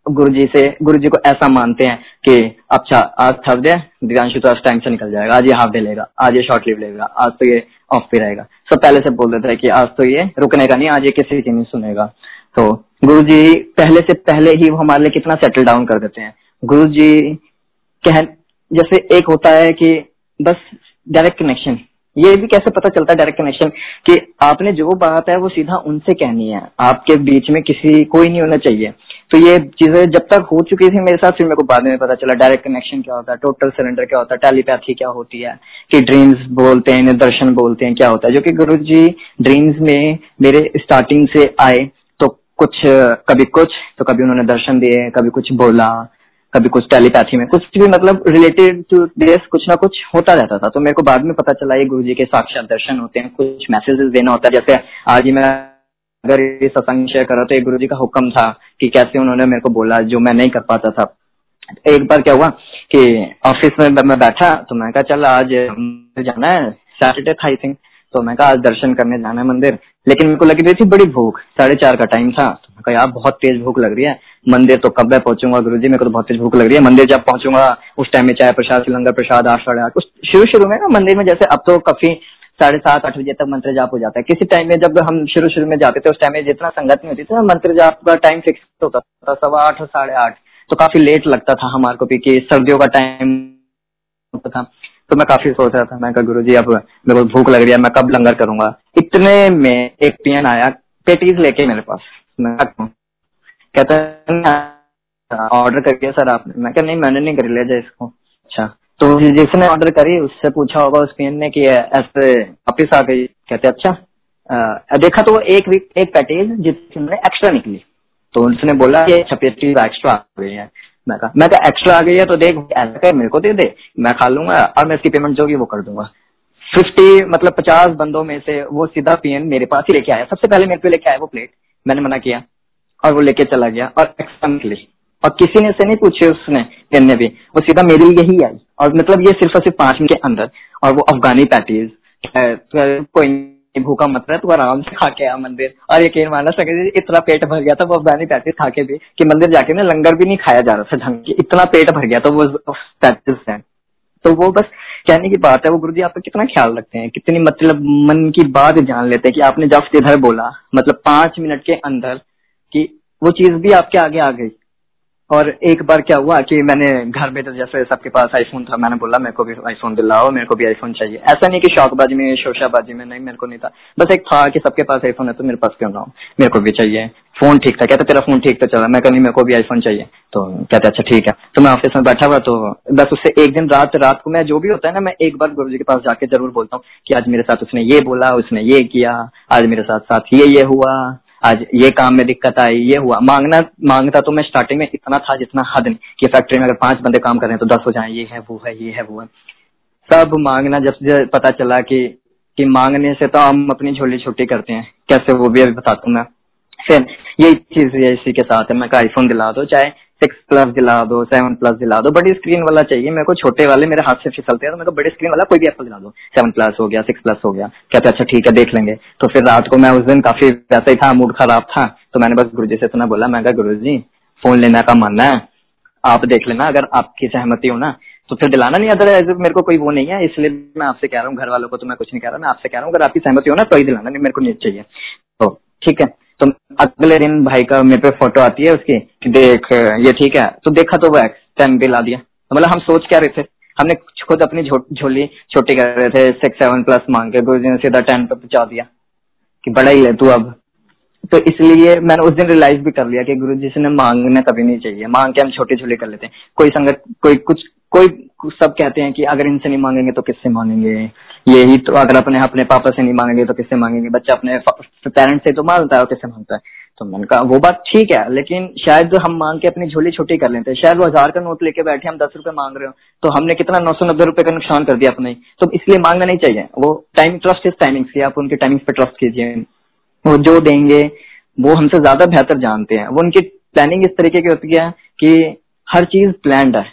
गुरु जी से गुरु जी को ऐसा मानते हैं कि अच्छा आज थर्ड डे दिव्यांशु तो आज टाइम से निकल जाएगा। आज ये हाफ़ डे लेगा, आज ये शॉर्ट लीव लेगा, आज तो ये ऑफ़ पे रहेगा। सब पहले से बोल देते हैं कि, आज तो ये रुकने का नहीं, आज ये किसी की नहीं सुनेगा। तो गुरु जी पहले से पहले ही वो हमारे लिए कितना सेटल डाउन कर देते हैं। गुरु जी कह जैसे एक होता है कि बस डायरेक्ट कनेक्शन ये भी कैसे पता चलता है डायरेक्ट कनेक्शन कि आपने जो बात है, वो सीधा उनसे कहनी है। आपके बीच में किसी, कोई नहीं होना चाहिए। तो ये चीज़ें जब तक हो चुकी थी मेरे साथ, फिर मेरे को बाद में पता चला डायरेक्ट कनेक्शन क्या होता है टोटल सरेंडर क्या होता है टेलीपैथी क्या होती है, कि ड्रीम्स बोलते हैं दर्शन बोलते हैं, क्या होता है। जो कि गुरु जी ड्रीम्स में मेरे स्टार्टिंग से आए तो कुछ, कभी कुछ तो कभी उन्होंने दर्शन दिए, कभी कुछ बोला कभी कुछ टेलीपैथी में, कुछ भी मतलब रिलेटेड टू दिस कुछ ना कुछ होता रहता था। तो मेरे को बाद में पता चला, ये गुरु जी के साक्षात दर्शन होते हैं, कुछ मैसेजेस देना होता है। जैसे आज ही मैं अगर ये सत्संग शेयर करा तो ये गुरु जी का हुक्म था कि कैसे उन्होंने मेरे को बोला जो मैं नहीं कर पाता था। एक बार क्या हुआ कि ऑफ़िस में मैं बैठा तो मैं कहा, चल आज जाना है सैटरडे था आई थिंक तो मैं कहा, आज दर्शन करने जाना है मंदिर। लेकिन मेरे को लगी रही थी बड़ी भूख, साढ़े चार का टाइम था। कहा यार बहुत तेज भूख लग रही है, मंदिर तो कब मैं पहुंचूँगा गुरु जी मेरे को तो बहुत तेज भूख लग रही है। मंदिर जब पहुंचूँगा, उस टाइम में चाय प्रसाद, लंगर प्रसाद आठ साढ़े शुरू शुरू में ना मंदिर में जैसे अब तो काफ़ी साढ़े सात, आठ बजे तक मंत्र जाप हो जाता है। किसी टाइम में जब हम शुरू शुरू में जाते थे, उस टाइम में जितना संगत नहीं होती थी मंत्र जाप का टाइम फिक्स होता था, सवा आठ, साढ़े आठ। तो काफ़ी लेट लगता था हमारे को भी कि सर्दियों का टाइम होता था। तो मैं काफ़ी सोच रहा था, मैं कहा गुरु जी अब मेरे को भूख लग रही है, मैं कब लंगर करूँगा? इतने में एक पियन आया, पेटीज लेके मेरे पास। कहता ऑर्डर कर दिया सर आपने। मैं कहा नहीं मैंने नहीं कर लिया इसको। अच्छा तो जिसने ऑर्डर करी उससे पूछा होगा उस पियन ने कि ऐसे वापिस आ गई। कहते अच्छा आ, देखा तो एक एक पैकेज जिसमें एक्स्ट्रा निकली। तो उसने बोला ये पेटीज एक्स्ट्रा आ गई है। मैं कहा मैं कहा एक्स्ट्रा आ गई है तो देख ऐसा कर मेरे को दे दे मैं खा लूँगा और मैं इसकी पेमेंट जो होगी वो कर दूँगा। फिफ्टी मतलब पचास बंदों में से वो सीधा पीएन मेरे पास ही लेके आया। सबसे पहले मेरे पे लेके आया वो प्लेट मैंने मना किया और वो लेके चला गया और एक्स्ट्रा और किसी ने से नहीं पूछे उसने ने भी। वो सीधा मेरे लिए ही आई। और मतलब ये सिर्फ़ और सिर्फ़ पाँच मिनट के अंदर। और वो अफगानी पैटीज कोई भूखा मत रहा, तू आराम से खा के आ मंदिर। और यकीन माना सके इतना पेट भर गया था वो अफगानी पैकेज खा के भी, कि मंदिर जाके ना लंगर भी नहीं खाया जा रहा था ढंग इतना पेट भर गया था वो पैकेज से। तो वो बस कहने की बात है, वो गुरु जी आपका कितना ख्याल रखते हैं? कितनी मतलब मन की बात जान लेते हैं कि आपने जब इधर बोला मतलब पाँच मिनट के अंदर कि वो चीज़ भी आपके आगे आ गई। और एक बार क्या हुआ कि मैंने घर में तो जैसे सबके पास आईफोन था, मैंने बोला, मेरे को भी आईफोन दिलाओ, मेरे को भी आईफोन चाहिए। ऐसा नहीं कि शौकबाजी में शोशाबाजी में, नहीं, मेरे को नहीं था। बस एक था कि सबके पास आईफोन है तो मेरे पास क्यों ना हो? मेरे को भी चाहिए। फ़ोन ठीक था, कहते, तेरा फ़ोन ठीक तो चला। मैं कहीं मेरे को भी आईफोन चाहिए। तो कहते अच्छा ठीक है। तो मैं ऑफ़िस में बैठा हुआ तो बस उससे एक दिन रात रात को मैं जो भी होता है ना, मैं एक बार गुरु जी के पास जाके ज़रूर बोलता हूँ कि आज मेरे साथ उसने ये बोला, उसने ये किया, आज मेरे साथ साथ ये ये हुआ। आज ये काम में दिक्कत आई, ये हुआ। मांगना, माँगता तो मैं स्टार्टिंग में इतना था जितना हद नहीं कि फैक्ट्री में अगर पाँच बंदे काम कर रहे हैं तो दस हो जाए, ये है, वो है, ये है, वो है। सब मांगना जब पता चला कि कि मांगने से तो हम अपनी झोली छोटी करते हैं। कैसे वो भी अभी बताता हूँ मैं। फिर यही चीज़ इसी के साथ है। मैं आईफोन दिला दो, चाहे सिक्स प्लस दिला दो सेवन प्लस दिला दो, बड़ी स्क्रीन वाला चाहिए। मेरे को छोटे वाले मेरे हाथ से फिसलते हैं तो मेरे को बड़ी स्क्रीन वाला कोई भी एप्पल दिला दो। सेवन प्लस हो गया सिक्स प्लस हो गया। कहते अच्छा ठीक है, देख लेंगे। तो फिर रात को मैं उस दिन काफ़ी वैसा ही था मूड खराब था। तो मैंने बस गुरु जी से इतना बोला, मैं गुरु जी फ़ोन लेने का मानना है? आप देख लेना, अगर आपकी सहमति हो ना। तो फिर दिलाना नहीं अदर मेरे को कोई वो नहीं है, इसलिए मैं आपसे कह रहा हूँ, घर वालों को तो मैं कुछ नहीं कह रहा। मैं आपसे कह रहा हूँ, अगर आपकी सहमति हो ना तो ही दिलाना, नहीं मेरे को नहीं चाहिए। तो ठीक है। तो अगले दिन भाई का मेरे पे फ़ोटो आती है उसकी कि देख, ये ठीक है। तो देखा तो वो टेन बिल आ दिया। तो मतलब हम सोच क्या रहे थे? हमने खुद अपनी झोली छोटी कर रहे थे सिक्स सेवन प्लस मांग के गुरु जी ने सीधा टेन पे पहुँचा दिया कि बड़ा ही है तू अब। तो इसलिए मैंने उस दिन रियलाइज़ भी कर लिया कि गुरु जी से मांगना कभी नहीं चाहिए। मांग के हम छोटे छोटे कर लेते हैं। कोई संगत, कोई कुछ कोई सब कहते हैं कि अगर इनसे नहीं मांगेंगे तो किससे मांगेंगे? यही तो अगर अपने अपने पापा से नहीं मांगेंगे तो किससे मांगेंगे? बच्चा अपने पेरेंट्स से तो माँगता है और किससे माँगता है? तो मैंने कहा, वो बात ठीक है, लेकिन शायद हम मांग के अपनी झोली छोटी कर लेते हैं। शायद वो हज़ार का नोट लेके बैठे, हम दस रुपए मांग रहे हो तो हमने कितना नौ सौ नब्बे रुपए का नुकसान कर दिया अपने। तो इसलिए मांगना नहीं चाहिए। वो टाइम ट्रस्ट इस टाइमिंग्स की, आप उनके टाइमिंग्स पे ट्रस्ट कीजिए। वो जो देंगे, वो हमसे ज़्यादा बेहतर जानते हैं। वो उनकी प्लानिंग इस तरीके की होती है कि हर चीज़ प्लान है।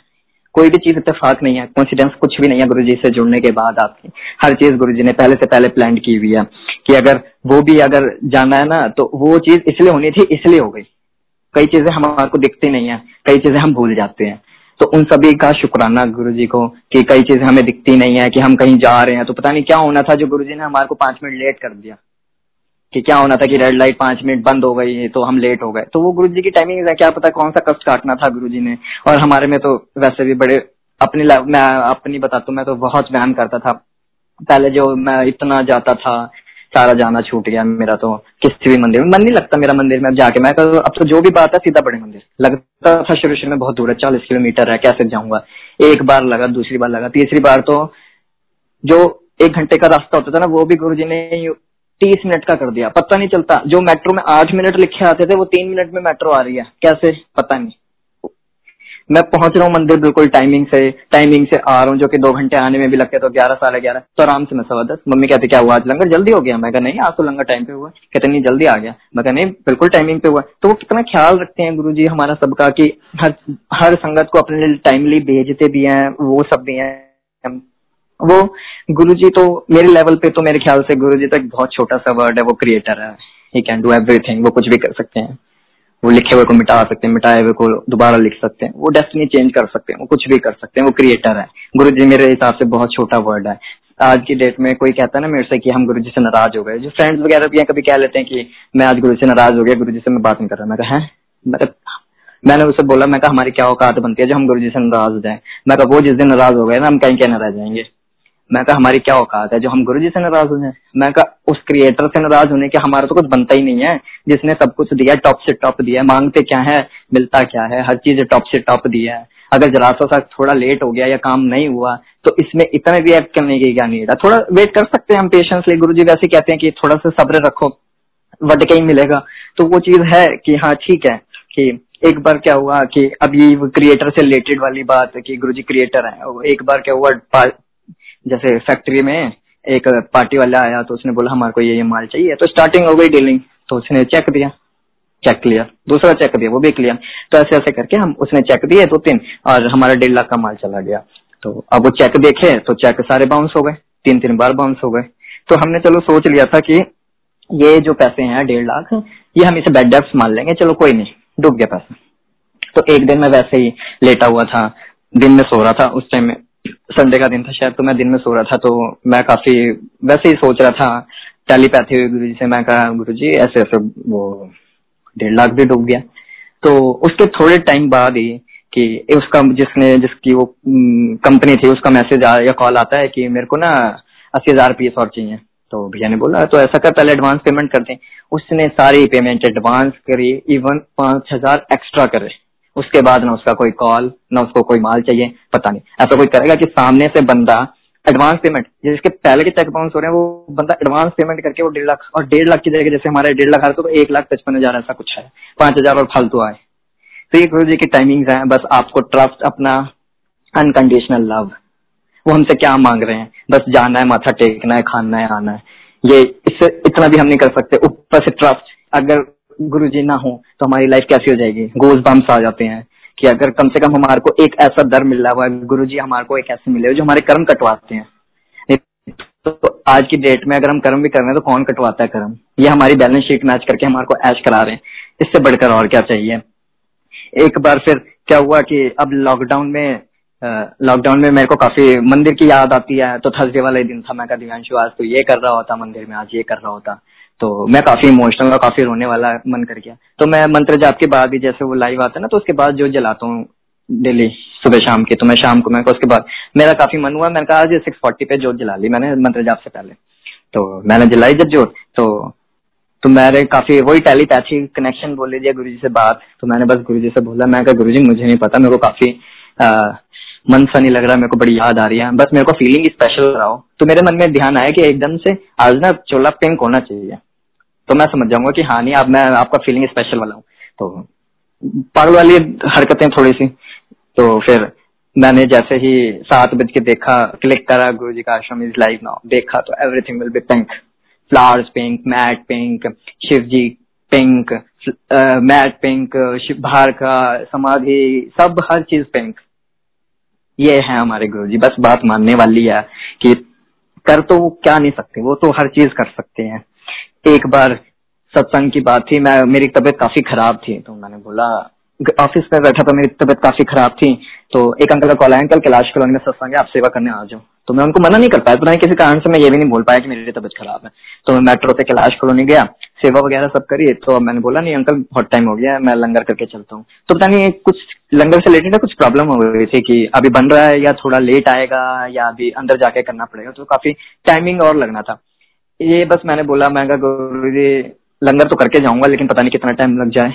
कोई भी चीज़ इतफाक नहीं है कॉन्सिडेंस कुछ भी नहीं है गुरु जी से जुड़ने के बाद आपकी। हर चीज़ गुरु जी ने पहले से पहले प्लान की हुई है कि अगर वो भी अगर जाना है ना तो वो चीज़ इसलिए होनी थी, इसलिए हो गई। कई चीज़ें हमारे दिखती नहीं है, कई चीज़ें हम भूल जाते हैं। तो उन सभी का शुक्राना गुरु जी को कि कई चीज़ें हमें दिखती नहीं है, कि हम कहीं जा रहे हैं तो पता नहीं क्या होना था जो गुरु जी ने हमारे को पाँच मिनट लेट कर दिया। कि क्या होना था कि रेड लाइट पाँच मिनट बंद हो गई तो हम लेट हो गए। तो वो गुरु जी की टाइमिंग क्या पता कौन सा कष्ट काटना था गुरु जी ने। और हमारे में तो वैसे भी बड़े अपनी मैं अपनी बताता हूँ मैं तो बहुत व्यायाम करता था। पहले जो मैं इतना जाता था, सारा जाना छूट गया मेरा तो किसी भी मंदिर में। मन नहीं लगता मेरा मंदिर में अब जाके। मैं तो अब तो जो भी बात है सीधा बड़े मंदिर। लगता था शुरू शुरू में बहुत दूर है, चालीस किलोमीटर है, कैसे जाऊँगा? एक बार लगा, दूसरी बार लगा, तीसरी बार तो जो एक घंटे का रास्ता होता था ना, वो भी गुरु जी ने तीस मिनट का कर दिया, पता नहीं चलता। जो मेट्रो में आठ मिनट लिखे आते थे, वो तीन मिनट में मेट्रो आ रही है। कैसे? पता नहीं। मैं पहुँच रहा हूँ मंदिर, बिल्कुल टाइमिंग से टाइमिंग से आ रहा हूँ, जो कि दो घंटे आने में भी लगते तो ग्यारह, साढ़े ग्यारह। तो आराम से मैं सवा दस। मम्मी कहते, क्या हुआ आज लंगर? जल्दी हो गया? मैं कहा, नहीं, आज तो लंगर टाइम पे हुआ। कहते, नहीं, जल्दी आ गया। मैं कहा, नहीं, बिल्कुल टाइमिंग पे हुआ। तो वो कितना ख्याल रखते हैं गुरु जी हमारा सबका कि हर हर संगत को अपने लिए टाइमली भेजते भी हैं, वो सब भी हैं। वो गुरु जी तो मेरे लेवल पे तो मेरे ख्याल से गुरु जी तो एक बहुत छोटा सा वर्ड है, वो क्रिएटर है। ही कैन डू एवरीथिंग वो कुछ भी कर सकते हैं। वो लिखे हुए को मिटा सकते हैं, मिटाए हुए को दोबारा लिख सकते हैं। वो डेस्टिनी चेंज कर सकते हैं, वो कुछ भी कर सकते हैं, वो क्रिएटर है। गुरु जी मेरे हिसाब से बहुत छोटा वर्ड है। आज की डेट में कोई कहता है ना मेरे से कि हम गुरु जी से नाराज़ हो गए। जो फ्रेंड्स वगैरह भी हैं, कभी कह लेते हैं कि मैं आज गुरु से नाराज़ हो गया गुरु जी से मैं बात नहीं कर रहा। मैं कहा, है? मैंने उसे बोला, मैं कहा, हमारी क्या औकात बनती है जो हम गुरु जी से नाराज़ हो जाए? मैं कहा, वो जिस दिन नाराज़ हो गए ना, हम कहीं क्या नाराज़ जाएँगे। मैं कहा, हमारी क्या औकात है? जो हम गुरु जी से नाराज़ हो। जाए मैं कहा, उस क्रिएटर से नाराज़ होने के हमारा तो कुछ बनता ही नहीं है। जिसने सब कुछ दिया टॉप से टॉप दिया है। मांगते क्या है? मिलता क्या है? हर चीज़ टॉप से टॉप दिया है। अगर जरा सा थोड़ा लेट हो गया या काम नहीं हुआ तो इसमें इतना भी एक्ट करने की क्या नीड है? थोड़ा वेट कर सकते हैं हम पेशेंसली गुरु जी वैसे कहते हैं कि थोड़ा सा सब्र रखो, वट कहीं मिलेगा। तो वो चीज़ है कि हाँ ठीक है कि एक बार क्या हुआ कि अभी क्रिएटर से रिलेटेड वाली बात है कि गुरु जी क्रिएटर है। एक बार क्या हुआ जैसे फैक्ट्री में एक पार्टी वाला आया तो उसने बोला, हमारे को ये ये माल चाहिए। तो स्टार्टिंग हो गई डीलिंग तो उसने चेक दिया चेक लिया, दूसरा चेक दिया, वो भी लिया। तो ऐसे ऐसे करके हम, उसने चेक दिए दो तीन, और हमारा डेढ़ लाख का माल चला गया। तो अब वो चेक देखे तो चेक सारे बाउंस हो गए, तीन तीन बार बाउंस हो गए। तो हमने, चलो, सोच लिया था कि ये जो पैसे हैं, डेढ़ लाख, ये हम इसे बेड डेप्स मान लेंगे, चलो, कोई नहीं, डूब गया पैसा। तो एक दिन मैं वैसे ही लेटा हुआ था, दिन में सो रहा था, उस टाइम में संडे का दिन था शायद तो मैं दिन में सो रहा था तो मैं काफ़ी वैसे ही सोच रहा था, टेलीपैथी गुरु जी से, मैं कहा गुरु जी ऐसे ऐसे वो डेढ़ लाख भी डूब गया। तो उसके थोड़े टाइम बाद ही कि उसका जिसने, जिसकी वो कंपनी थी, उसका मैसेज या कॉल आता है कि मेरे को ना अस्सी हज़ार पीस और चाहिए। तो भैया ने बोला तो ऐसा कर, पहले एडवांस पेमेंट कर दें। उसने सारी पेमेंट एडवांस करी इवन पाँच हज़ार एक्स्ट्रा करे। उसके बाद ना उसका कोई कॉल ना उसको कोई माल चाहिए, पता नहीं। ऐसा कोई करेगा कि सामने से बंदा एडवांस पेमेंट जिसके पहले के चेक बाउंस हो रहे हैं, वो बंदा एडवांस पेमेंट करके वो डेढ़ लाख, और डेढ़ लाख की जगह जैसे हमारे डेढ़ लाख आ तो एक लाख पचपन हज़ार ऐसा कुछ है, पाँच हज़ार और फालतू आए। तो ये गुरु जी की टाइमिंग है, बस आपको ट्रस्ट अपना अनकंडीशनल लव वो हमसे क्या मांग रहे हैं? बस जाना है, माथा टेकना है, खाना है, आना है। ये, इससे इतना भी हम नहीं कर सकते। ऊपर से ट्रस्ट अगर गुरु जी ना हो तो हमारी लाइफ कैसी हो जाएगी? गोज बम्स आ जाते हैं कि अगर कम से कम हमारे को एक ऐसा दर मिल रहा हुआ गुरु जी हमारे को एक ऐसे मिले जो हमारे कर्म कटवाते हैं। तो आज की डेट में अगर हम कर्म भी कर रहे हैं तो कौन कटवाता है कर्म? ये हमारी बैलेंस शीट मैच करके हमारे को ऐश करा रहे हैं। इससे बढ़कर और क्या चाहिए? एक बार फिर क्या हुआ कि अब लॉकडाउन में लॉकडाउन में मेरे को काफ़ी मंदिर की याद आती है तो थर्सडे वाले दिन था, मैं दिव्यांशु आज तो ये कर रहा होता, मंदिर में आज ये कर रहा होता। तो मैं काफ़ी इमोशनल और काफ़ी रोने वाला मन कर गया। तो मैं मंत्र जाप के बाद भी जैसे वो लाइव आता है ना तो उसके बाद जो जलाता हूँ डेली सुबह शाम की तो मैं शाम को, मैं उसके बाद मेरा काफ़ी मन हुआ, मैंने कहा आज सिक्स फोर्टी पे जोत जला ली मैंने मंत्र जाप से पहले। तो मैंने जलाई जब जोत तो तो मेरे काफ़ी वही टेलीपैथी कनेक्शन बोल लीजिए, गुरु जी से बात तो मैंने बस गुरु जी से बोला, मैं गुरु जी, मुझे नहीं पता, मेरे को काफ़ी मन सा नहीं लग रहा, मेरे को बड़ी याद आ रही है, बस मेरे को फीलिंग स्पेशल रहा हो तो मेरे मन में ध्यान आया कि एकदम से आज ना चोला पिंक होना चाहिए। तो मैं समझ जाऊँगा कि हाँ नहीं, अब मैं, आपका फीलिंग स्पेशल वाला हूँ। तो पागल वाली हरकतें थोड़ी सी। तो फिर मैंने जैसे ही सात बज के देखा क्लिक करा गुरु जी का आश्रम इज़ लाइव नाउ देखा तो everything will be pink flowers pink mat pink Shiv ji pink mat pink Shiv भार का समाधि सब हर चीज़ पिंक ये है हमारे गुरु जी बस बात मानने वाली है कि कर तो वो क्या नहीं सकते, वो तो हर चीज़ कर सकते हैं। एक बार सत्संग की बात थी, मैं, मेरी तबीयत काफ़ी खराब थी तो मैंने बोला ऑफ़िस में बैठा था, मेरी तबीयत काफ़ी खराब थी तो एक अंकल का कॉल आया अंकल कैलाश कॉलोनी में सत्संग आप सेवा करने आ जाओ। तो मैं उनको मना नहीं कर पाया तो किसी कारण से मैं ये भी नहीं बोल पाया कि मेरी तबीयत खराब है। तो मैं मेट्रो से कैलाश कॉलोनी गया, सेवा वगैरह सब करी तो मैंने बोला, नहीं अंकल बहुत टाइम हो गया मैं लंगर करके चलता हूँ। तो पता नहीं, कुछ लंगर से रिलेटेड कुछ प्रॉब्लम हो गई थी कि अभी बन रहा है या थोड़ा लेट आएगा या अभी अंदर जाके करना पड़ेगा तो काफ़ी टाइमिंग और लगना था। ये बस मैंने बोला, मैं गुरु जी, लंगर तो करके जाऊँगा, लेकिन पता नहीं कितना टाइम लग जाए।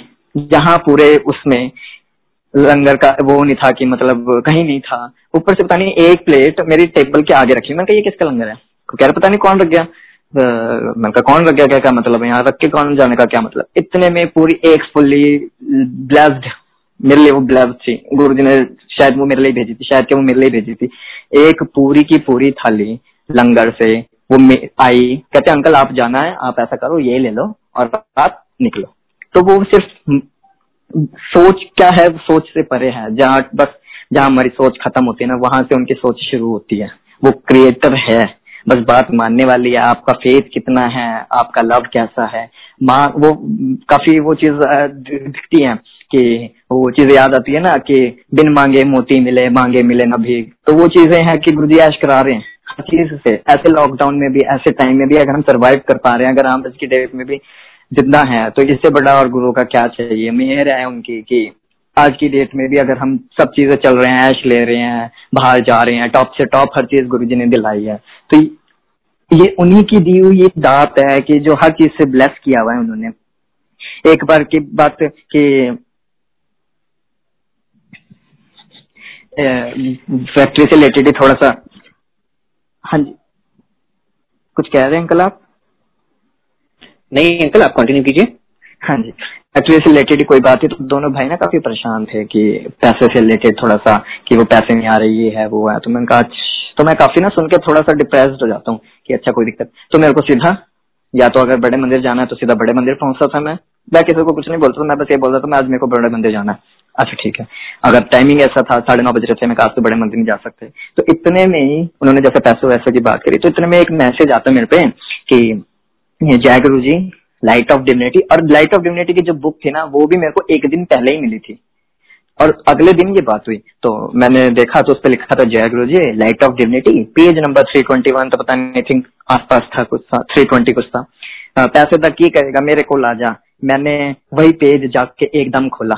यहाँ पूरे उसमें लंगर का वो नहीं था कि मतलब कहीं नहीं था। ऊपर से पता नहीं, एक प्लेट मेरी टेबल के आगे रखी। मैंने कहा, ये किसका लंगर है? कह रहे, पता नहीं कौन रख गया। मैंने कहा, कौन रख गया? क्या क्या मतलब यहाँ रख के कौन जाने का क्या मतलब? इतने में पूरी एक फुल्ली ब्लेस्ड मेरे लिए वो ब्लेस्ड थी। गुरु जी ने शायद वो मेरे लिए भेजी थी, शायद वो मेरे लिए भेजी थी। एक पूरी की पूरी थाली लंगर से वो आई, कहते अंकल, आप जाना है, आप ऐसा करो, ये ले लो और आप निकलो। तो वो सिर्फ़ सोच क्या है सोच से परे है। जहाँ बस, जहाँ हमारी सोच खत्म होती है ना, वहाँ से उनकी सोच शुरू होती है। वो क्रिएटर है। बस बात मानने वाली है, आपका फेथ कितना है, आपका लव कैसा है। माँ, वो काफ़ी वो चीज़ दिखती है कि वो चीज़ याद आती है ना कि बिन मांगे मोती मिले, मांगे मिले न भी तो वो चीज़ें हैं कि गुरुजी ऐश करा रहे हैं। चीज़ से ऐसे लॉकडाउन में भी, ऐसे टाइम में भी अगर हम सरवाइव कर पा रहे हैं, अगर हम आज डेट में भी जितना है तो इससे बड़ा और गुरु का क्या चाहिए? मेहर है उनकी कि आज की डेट में भी अगर हम सब चीज़ें चल रहे हैं, ऐश ले रहे हैं, बाहर जा रहे हैं टॉप से टॉप हर चीज़ गुरु जी ने दिलाई है। तो ये उन्हीं की दी हुई एक दात है कि जो हर चीज़ से ब्लेस किया हुआ है उन्होंने। एक बार की बात कि फैक्ट्री से रिलेटेड थोड़ा सा हाँ जी। कुछ कह रहे हैं अंकल आप? नहीं अंकल आप कंटिन्यू कीजिए। हाँ जी। एक्चुअली से रिलेटेड कोई बात है तो दोनों भाई ना काफ़ी परेशान थे कि पैसे से रिलेटेड थोड़ा सा कि वो पैसे नहीं आ रहे ये है वो है। तो मैंने कहा तो मैं काफ़ी ना सुन के थोड़ा सा डिप्रेस हो जाता हूँ कि अच्छा कोई दिक्कत। तो मेरे को सीधा या तो अगर बड़े मंदिर जाना है तो सीधा बड़े मंदिर पहुँचता था मैं। मैं किसी को कुछ नहीं बोलता मैं बस ये बोलता था मैं आज मेरे को बड़े मंदिर जाना है। अच्छा ठीक है। अगर टाइमिंग ऐसा था, साढ़े नौ बज रहे थे मैं काश तो बड़े मंदिर में जा सकते। तो इतने में ही उन्होंने जैसे पैसे वैसे की बात करी तो इतने में एक मैसेज आता मेरे पे कि Jai Guru ji light of divinity और लाइट ऑफ़ डिविनिटी की जो बुक थी ना, वो भी मेरे को एक दिन पहले ही मिली थी। और अगले दिन ये बात हुई। तो मैंने देखा तो उस पर लिखा था, Jai Guru ji light of divinity page number three twenty one तो पता नहीं थिंक आसपास था कुछ था थ्री ट्वेंटी कुछ था। पैसे तक की करेगा मेरे को ला जा। मैंने वही पेज जाके एकदम खोला।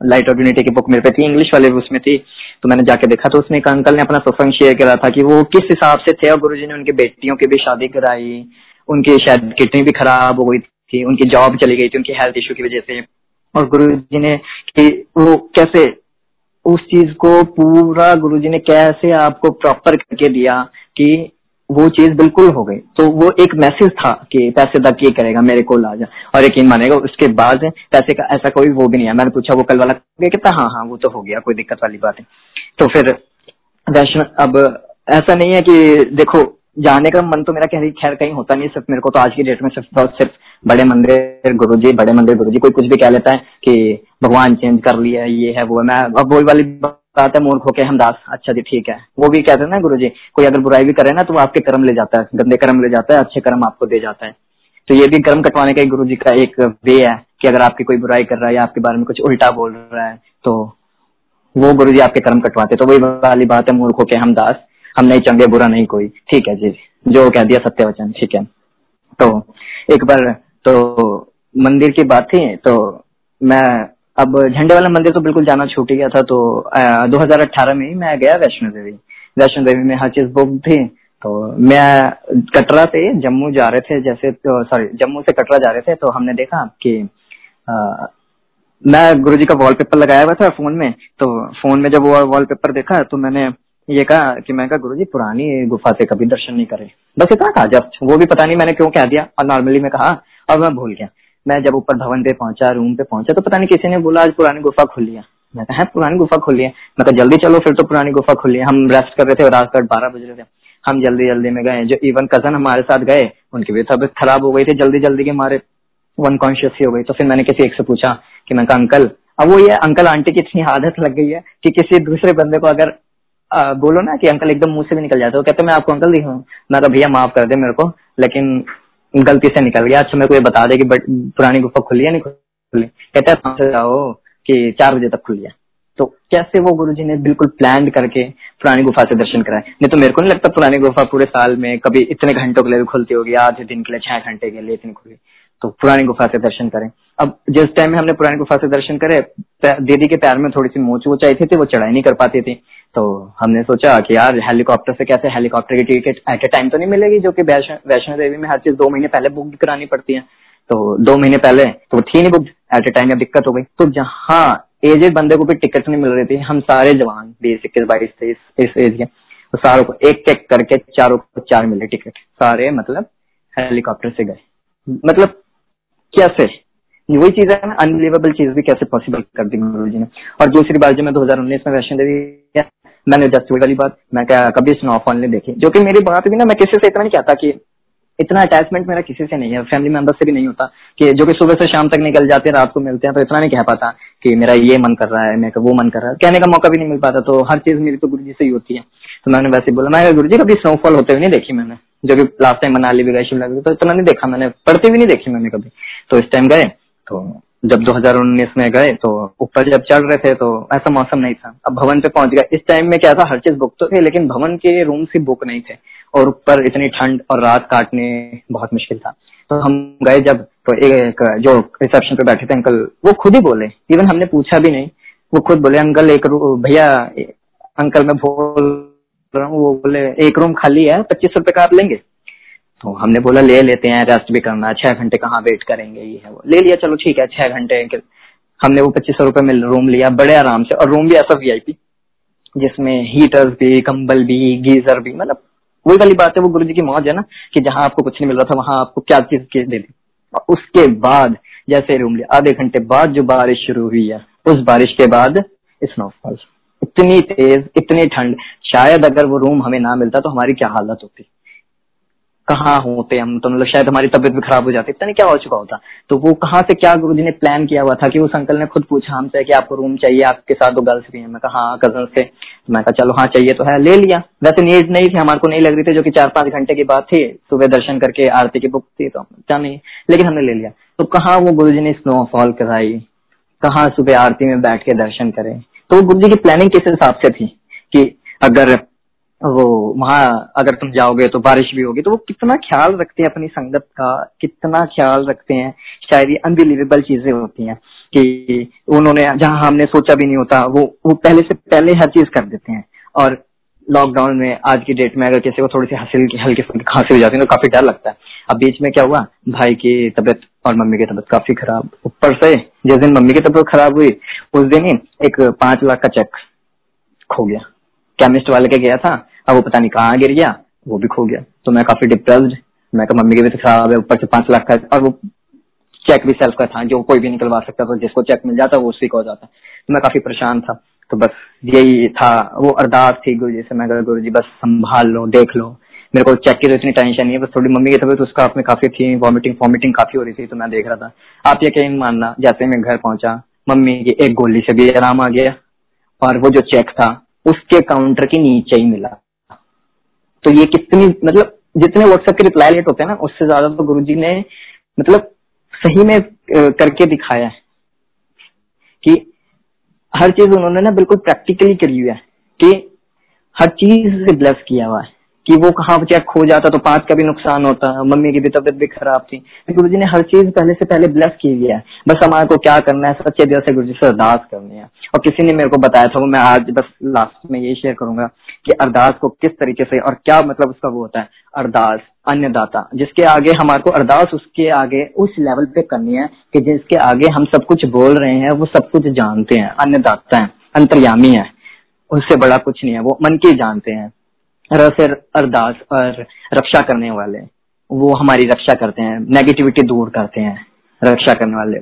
लाइट ऑफ़ यूनिटी की बुक मेरे पे थी इंग्लिश वाले उसमें थी तो मैंने जाके देखा तो उसमें एक अंकल ने अपना सत्संग शेयर करा था कि वो किस हिसाब से थे, और गुरु ने उनकी बेटियों की भी शादी कराई, उनकी शायद किडनी भी खराब हो गई थी, उनकी जॉब चली गई थी, उनकी हेल्थ इश्यू की वजह से। और गुरु ने कि वो कैसे, उस चीज़ को पूरा गुरु ने कैसे आपको प्रॉपर करके दिया कि वो चीज़ बिल्कुल हो गई। तो वो एक मैसेज था कि पैसे तक ये करेगा, मेरे को ला जा। और यकीन मानेगा उसके बाद पैसे का ऐसा कोई वो भी नहीं है। मैंने पूछा, वो कल वाला कहता हाँ हाँ वो तो हो गया, कोई दिक्कत वाली बात है तो फिर वैष्णव, अब ऐसा नहीं है कि देखो, जाने का मन तो मेरा कहीं, खैर कहीं होता नहीं सिर्फ़ मेरे को तो आज की डेट में सिर्फ़ सिर्फ़ बड़े मंदिर गुरु जी बड़े मंदिर गुरु जी कोई कुछ भी कह लेता है कि भगवान चेंज कर लिया ये है, वो है, मैं अब वही वाली है, मूर्ख होके हमदास अच्छा जी, ठीक है। वो भी कहते हैं ना गुरु जी कोई अगर बुराई भी करे ना तो वो आपके कर्म ले जाता है, गंदे कर्म ले जाता है, अच्छे कर्म आपको दे जाता है। तो ये भी कर्म कटवाने का गुरु जी का एक वे है, कि अगर आपकी कोई बुराई कर रहा है या आपके बारे में कुछ उल्टा बोल रहा है तो वो गुरु जी आपके कर्म कटवाते तो वही वाली बात है, मूर्ख होके हमदास हम नहीं चंगे बुरा नहीं कोई। ठीक है जी, जो कह दिया सत्य वचन ठीक है। तो एक बार तो मंदिर की बात थी तो मैं अब झंडे वाला मंदिर तो बिल्कुल जाना छूट गया था तो आ, 2018 में ही मैं गया वैष्णो देवी। वैष्णो देवी में हर चीज़ बुक थी तो मैं कटरा से जम्मू जा रहे थे जैसे तो सॉरी जम्मू से कटरा जा रहे थे तो हमने देखा कि आ, मैं गुरु जी का वॉलपेपर लगाया हुआ था फ़ोन में तो फ़ोन में जब वो वॉलपेपर देखा तो मैंने ये कहा कि मैं कहा गुरु जी पुरानी गुफा से कभी दर्शन नहीं करे। बस इतना कहा जब वो भी पता नहीं मैंने क्यों कह दिया और नॉर्मली मैं कहा और मैं भूल गया। मैं जब ऊपर भवन पे पहुँचा रूम पे पहुँचा तो पता नहीं किसी ने बोला आज पुरानी गुफा खुली है। मैं कहा पुरानी गुफा खुली है। मैं कहा जल्दी चलो फिर तो पुरानी गुफा खुली है। हम रेस्ट कर रहे थे रात तक बारह बज रहे थे। हम जल्दी जल्दी में गए जो इवन कज़न हमारे साथ गए उनकी भी तबियत खराब हो गई थी जल्दी जल्दी के मारे वन कॉन्शियस ही हो गई। तो फिर मैंने किसी एक से पूछा कि मैं कहा अंकल अब वो ये अंकल आंटी की इतनी आदत लग गई है कि किसी दूसरे बंदे को अगर आ, बोलो ना कि अंकल एकदम मुँह से भी निकल जाते हो कहते मैं आपको अंकल दिखा मैं भैया माफ़ कर दे मेरे को लेकिन गलती से निकल गया। अच्छा मेरे को ये बता दे कि पुरानी गुफा खुली है नहीं खुली? कहते हैं जाओ कि चार बजे तक खुली है। तो कैसे वो गुरुजी ने बिल्कुल प्लान करके पुरानी गुफा से दर्शन कराए? नहीं तो मेरे को नहीं लगता पुरानी गुफा पूरे साल में कभी इतने घंटों के लिए भी खुलती होगी, आधे दिन के लिए, छह घंटे के लिए इतनी खुली। तो पुरानी गुफा से दर्शन करें। अब जिस टाइम में हमने पुरानी गुफा से दर्शन करे दीदी के पैर में थोड़ी सी मोच वो चाहिए थी, वो चढ़ाई नहीं कर पाती थी। तो हमने सोचा कि यार हेलीकॉप्टर से कैसे हेलीकॉप्टर की टिकट एट ए टाइम तो नहीं मिलेगी, जो कि वैष्णो देवी में हर चीज़ दो महीने पहले बुक करानी पड़ती है। तो दो महीने पहले तो थी नहीं बुक एट ए टाइम दिक्कत हो गई। तो जहाँ एजेड बंदे को भी टिकट नहीं मिल रही थी, हम सारे जवान, बीस, इक्कीस, बाईस थे इस एज के तो सारों को एक एक करके चारों को चार मिले टिकट सारे मतलब हेलीकॉप्टर से गए। मतलब कैसे? वही चीज़ है ना अनबिलीवेबल चीज़ भी कैसे पॉसिबल कर दी गुरु जी ने। और दूसरी बार जब मैं 2019 में वैष्णो देवी मैंने जस्ट वाली बात, मैं क्या कभी स्नोफॉल नहीं देखी। जो कि मेरी बात भी ना, मैं किसी से इतना नहीं कहता कि, इतना अटैचमेंट मेरा किसी से नहीं है फैमिली मेंबर से भी नहीं होता कि जो कि सुबह से शाम तक निकल जाते हैं रात को मिलते हैं तो इतना नहीं कह पाता कि मेरा ये मन कर रहा है मेरा वो मन कर रहा है। कहने का मौका भी नहीं मिल पाता तो हर चीज़ मेरी तो गुरु जी से ही होती है। तो मैंने वैसे बोला, मैं गुरु जी कभी स्नोफॉल होते हुए नहीं देखी मैंने। जो कि लास्ट टाइम मनाली भी गए, शिमला भी तो इतना नहीं देखा मैंने, पढ़ती भी नहीं देखी मैंने कभी। तो इस टाइम गए तो जब 2019 में गए तो ऊपर जब चढ़ रहे थे तो ऐसा मौसम नहीं था। अब भवन पे पहुँच गया इस टाइम में क्या था, हर चीज़ बुक तो थे, लेकिन भवन के रूम ही बुक नहीं थे। और ऊपर इतनी ठंड और रात काटने बहुत मुश्किल था। तो हम गए जब तो एक, जो रिसेप्शन पे बैठे थे अंकल, वो खुद ही बोले। इवन हमने पूछा भी नहीं। वो खुद बोले, अंकल, एक भैया, अंकल, मैं बोल वो बोले, एक रूम खाली है, पच्चीस रुपए का आप लेंगे? तो हमने बोला, ले लेते हैं रेस्ट भी करना छह घंटे कहाँ वेट करेंगे? ये है वो। ले लिया, चलो ठीक है, छह घंटे हमने वो पच्चीस सौ रुपए में रूम लिया, बड़े आराम से। और रूम भी ऐसा वीआईपी जिसमें हीटर्स भी, कंबल भी, गीजर भी मतलब वही वाली बात है, वो गुरु जी की मौज है ना, कि जहाँ आपको कुछ नहीं मिल रहा था, वहाँ आपको क्या चीज़ दे दी। उसके बाद जैसे रूम लिया, आधे घंटे बाद जो बारिश शुरू हुई है, उस बारिश के बाद स्नोफॉल इतनी तेज, इतनी ठंड शायद अगर वो रूम हमें ना मिलता तो हमारी क्या हालत होती? कहाँ होते हम? तो मतलब शायद हमारी तबियत भी खराब हो जाती। इतना नहीं क्या हो चुका होता। तो वो कहाँ से क्या गुरु ने प्लान किया हुआ था कि उस अंकल ने खुद पूछा हमसे कि आपको रूम चाहिए, आपके साथ दो गर्ल्स भी हैं। मैं कहा हाँ कज़न से तो मैं कहा, चलो हाँ चाहिए तो है। ले लिया। वैसे नीड नहीं थी, हमारे को नहीं लग रही थी जो कि चार पाँच घंटे की बात थी। सुबह दर्शन करके आरती की बुक थी तो क्या नहीं। लेकिन हमने ले लिया। तो कहाँ वो गुरु जी ने स्नोफॉल कराई? कहाँ सुबह आरती में बैठ के दर्शन करे? तो गुरु जी की प्लानिंग किस हिसाब से थी? कि अगर वो वहाँ अगर तुम जाओगे तो बारिश भी होगी तो वो कितना ख्याल रखते हैं अपनी संगत का, कितना ख्याल रखते हैं। शायद ये अनबिलीवेबल चीज़ें होती हैं कि उन्होंने, जहाँ हमने सोचा भी नहीं होता, वो वो पहले से पहले हर चीज़ कर देते हैं। और लॉकडाउन में आज की डेट में अगर किसी को थोड़ी सी हल्की फुल्की खांसी हो जाती है तो काफ़ी डर लगता है। अब बीच में क्या हुआ? भाई की तबियत और मम्मी की तबियत काफ़ी खराब। ऊपर से जिस दिन मम्मी की तबीयत खराब हुई, उस दिन ही एक पाँच लाख का चेक खो गया। केमिस्ट वाले के गया था, अब वो पता नहीं कहाँ गिर गया, वो भी खो गया। तो मैं काफ़ी डिप्रेस्ड मैं तो मम्मी की भी खराब है, ऊपर से पाँच लाख का और वो चेक भी सेल्फ का था, जो कोई भी निकलवा सकता था, जिसको चेक मिल जाता, वो उसी को हो जाता। तो मैं काफ़ी परेशान था। तो बस यही था, वो अरदास थी गुरु जी से। मैं गुरु जी, बस संभाल लो, देख लो। मेरे को चेक की तो इतनी टेंशन नहीं है, बस थोड़ी मम्मी की तबीयत, उसका में काफ़ी थी वॉमिटिंग वॉमिटिंग काफ़ी हो रही थी तो मैं देख रहा था। आप ये कहीं मानना, जैसे मैं घर पहुँचा, मम्मी की एक गोली से भी आराम आ गया। और वो जो चेक था उसके काउंटर के नीचे ही मिला। तो ये कितनी मतलब जितने व्हाट्सएप के रिप्लाई लेट होते हैं ना, उससे ज़्यादा तो गुरु ने मतलब सही में करके दिखाया है कि हर चीज़ उन्होंने ना बिल्कुल प्रैक्टिकली करी हुई है, कि हर चीज़ से ब्लेस किया हुआ है। कि वो कहाँ चेक खो जाता तो पाँच का भी नुकसान होता, मम्मी की भी तबियत भी खराब थी। गुरु जी ने हर चीज़ पहले से पहले ब्लेस की हुई है। बस हमारे को क्या करना है, सच्चे दिल से गुरु जी से अरदास करनी है। और किसी ने मेरे को बताया था, वो मैं आज बस लास्ट में ये शेयर करूँगा कि अरदास को किस तरीके से और क्या मतलब उसका वो होता है। अरदास, अन्नदाता, जिसके आगे हमारे को अरदास उसके आगे उस लेवल पे करनी है कि जिसके आगे हम सब कुछ बोल रहे हैं, वो सब कुछ जानते हैं। अन्नदाता है, अंतर्यामी है, उससे बड़ा कुछ नहीं है, वो मन के जानते हैं। रसर अरदास और रक्षा करने वाले, वो हमारी रक्षा करते हैं नेगेटिविटी दूर करते हैं रक्षा करने वाले।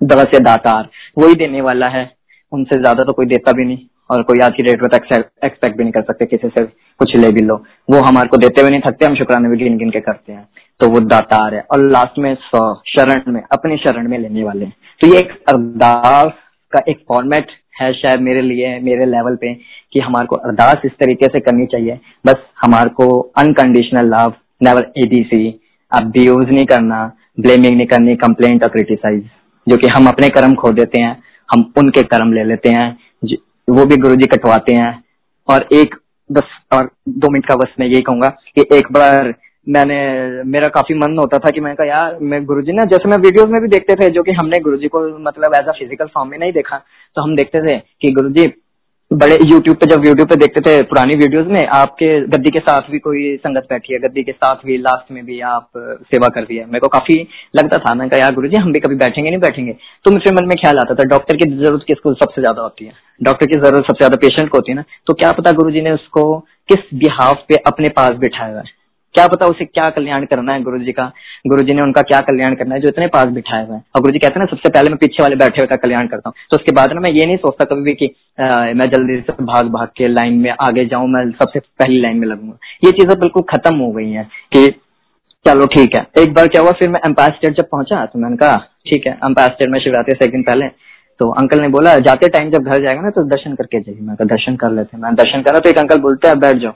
दवा से दातार वही देने वाला है। उनसे ज़्यादा तो कोई देता भी नहीं और कोई आज की डेट में तो एक्सपेक्ट भी नहीं कर सकते किसी से कुछ ले भी लो। वो हमारे को देते हुए नहीं, थकते हम शुक्राने भी गिन गिन के करते हैं। तो वो दातार है और लास्ट में शरण में, अपने शरण में लेने वाले हैं। तो ये एक अरदास का एक फॉर्मेट है शायद मेरे लिए, मेरे लेवल पे, कि हमारे को अरदास इस तरीके से करनी चाहिए। बस हमारे को unconditional love never ADC abuse नहीं करना ब्लेमिंग नहीं करनी कंप्लेंट और क्रिटिसाइज जो कि हम अपने कर्म खो देते हैं, हम उनके कर्म ले लेते हैं वो भी गुरु जी कटवाते हैं। और एक बस, और दो मिनट का बस मैं यही कहूँगा कि एक बार मैंने, मेरा काफ़ी मन होता था कि मैं कहा, यार, मैं गुरुजी ना, जैसे मैं वीडियोस में भी देखते थे, जो कि हमने गुरुजी को मतलब एज अ फ़िज़िकल फॉर्म में नहीं देखा तो हम देखते थे कि गुरुजी बड़े यूट्यूब पे, जब यूट्यूब पे देखते थे पुरानी वीडियोस में, आपके गद्दी के साथ भी कोई संगत बैठी है, गद्दी के साथ भी लास्ट में भी आप सेवा कर रही है। मेरे को काफ़ी लगता था, मैं कहा, यार गुरु हम भी कभी बैठेंगे, नहीं बैठेंगे? तो मुझे मन में ख्याल आता था डॉक्टर की ज़रूरत किसको सबसे ज़्यादा होती है? डॉक्टर की ज़रूरत सबसे ज़्यादा पेशेंट को होती है ना? तो क्या पता गुरु ने उसको किस बिहाफ पे अपने पास बिठाया है? क्या पता उसे क्या कल्याण करना है गुरु जी का? गुरु जी ने उनका क्या कल्याण करना है जो इतने पास बिठाए हुए हैं? और गुरु जी कहते हैं ना सबसे पहले मैं पीछे वाले बैठे हुए का कल्याण करता हूँ। तो उसके बाद ना मैं ये नहीं सोचता कभी भी कि आ, मैं जल्दी से भाग भाग के लाइन में आगे जाऊँ मैं सबसे पहली लाइन में लगूँगा। ये चीज़ें बिल्कुल खत्म हो गई है कि चलो ठीक है। एक बार क्या हुआ फिर मैं स्टेट जब पहुँचा तो मैंने कहा ठीक है स्टेट में शिवरात्रि से एक दिन पहले। तो अंकल ने बोला जाते टाइम जब घर जाएगा ना तो दर्शन करके जाइए। मैं दर्शन कर लेते हैं। मैं दर्शन करा तो एक अंकल बोलते हैं बैठ जाओ।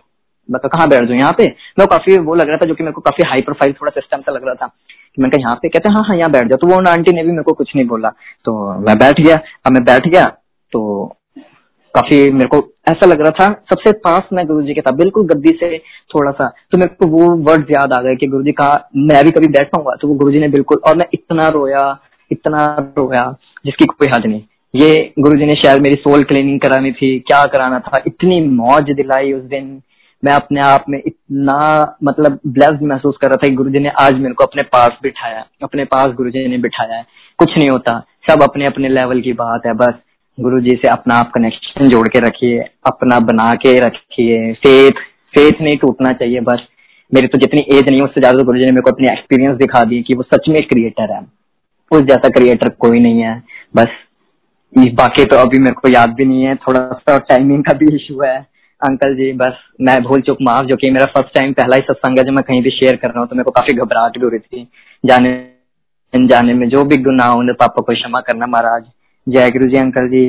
मैं कहाँ बैठ जाऊँ यहाँ पे? मैं काफ़ी वो लग रहा था जो कि मेरे को काफ़ी हाई प्रोफ़ाइल थोड़ा सिस्टम सा लग रहा था। कि कहा, यहाँ पे? कहते हैं हाँ हाँ यहाँ बैठ जाओ। तो वो आंटी ने भी मेरे को कुछ नहीं बोला। तो मैं बैठ गया। अब मैं बैठ गया तो काफ़ी मेरे को ऐसा लग रहा था, सबसे पास मैं गुरु जी के था बिल्कुल गद्दी से थोड़ा सा तो मेरे को वो वर्ड याद आ गए कि गुरु जी कहा, मैं भी कभी बैठ पाऊँगा तो वो गुरु जी ने बिल्कुल, और मैं इतना रोया इतना रोया, जिसकी कोई हद नहीं। ये गुरु जी ने शायद मेरी सोल क्लीनिंग करानी थी, क्या कराना था, इतनी मौज दिलाई उस दिन। मैं अपने आप में इतना मतलब ब्लेस्ड महसूस कर रहा था कि गुरुजी ने आज मेरे को अपने पास बिठाया अपने पास गुरुजी ने बिठाया है। कुछ नहीं होता। सब अपने अपने लेवल की बात है, बस। गुरु जी से अपना आप कनेक्शन जोड़ के रखिए, अपना बना के रखिए। फेथ फेथ नहीं टूटना चाहिए, बस। मेरी तो जितनी एज नहीं उससे ज़्यादा गुरु जी ने मेरे को अपनी एक्सपीरियंस दिखा दी कि वो सच में क्रिएटर है। उस जैसा क्रिएटर कोई नहीं है, बस। बाकी तो अभी मेरे को याद भी नहीं है, थोड़ा सा टाइमिंग का भी इशू है। अंकल जी, बस मैं भूल चुक, माफ़ जो कि मेरा फ़र्स्ट टाइम पहला ही सत्संग है जो मैं कहीं भी शेयर कर रहा हूँ तो मेरे को काफ़ी घबराहट भी हो रही थी। जाने जाने में जो भी गुनाह पापा को क्षमा करना महाराज। जय गुरु जी, अंकल जी।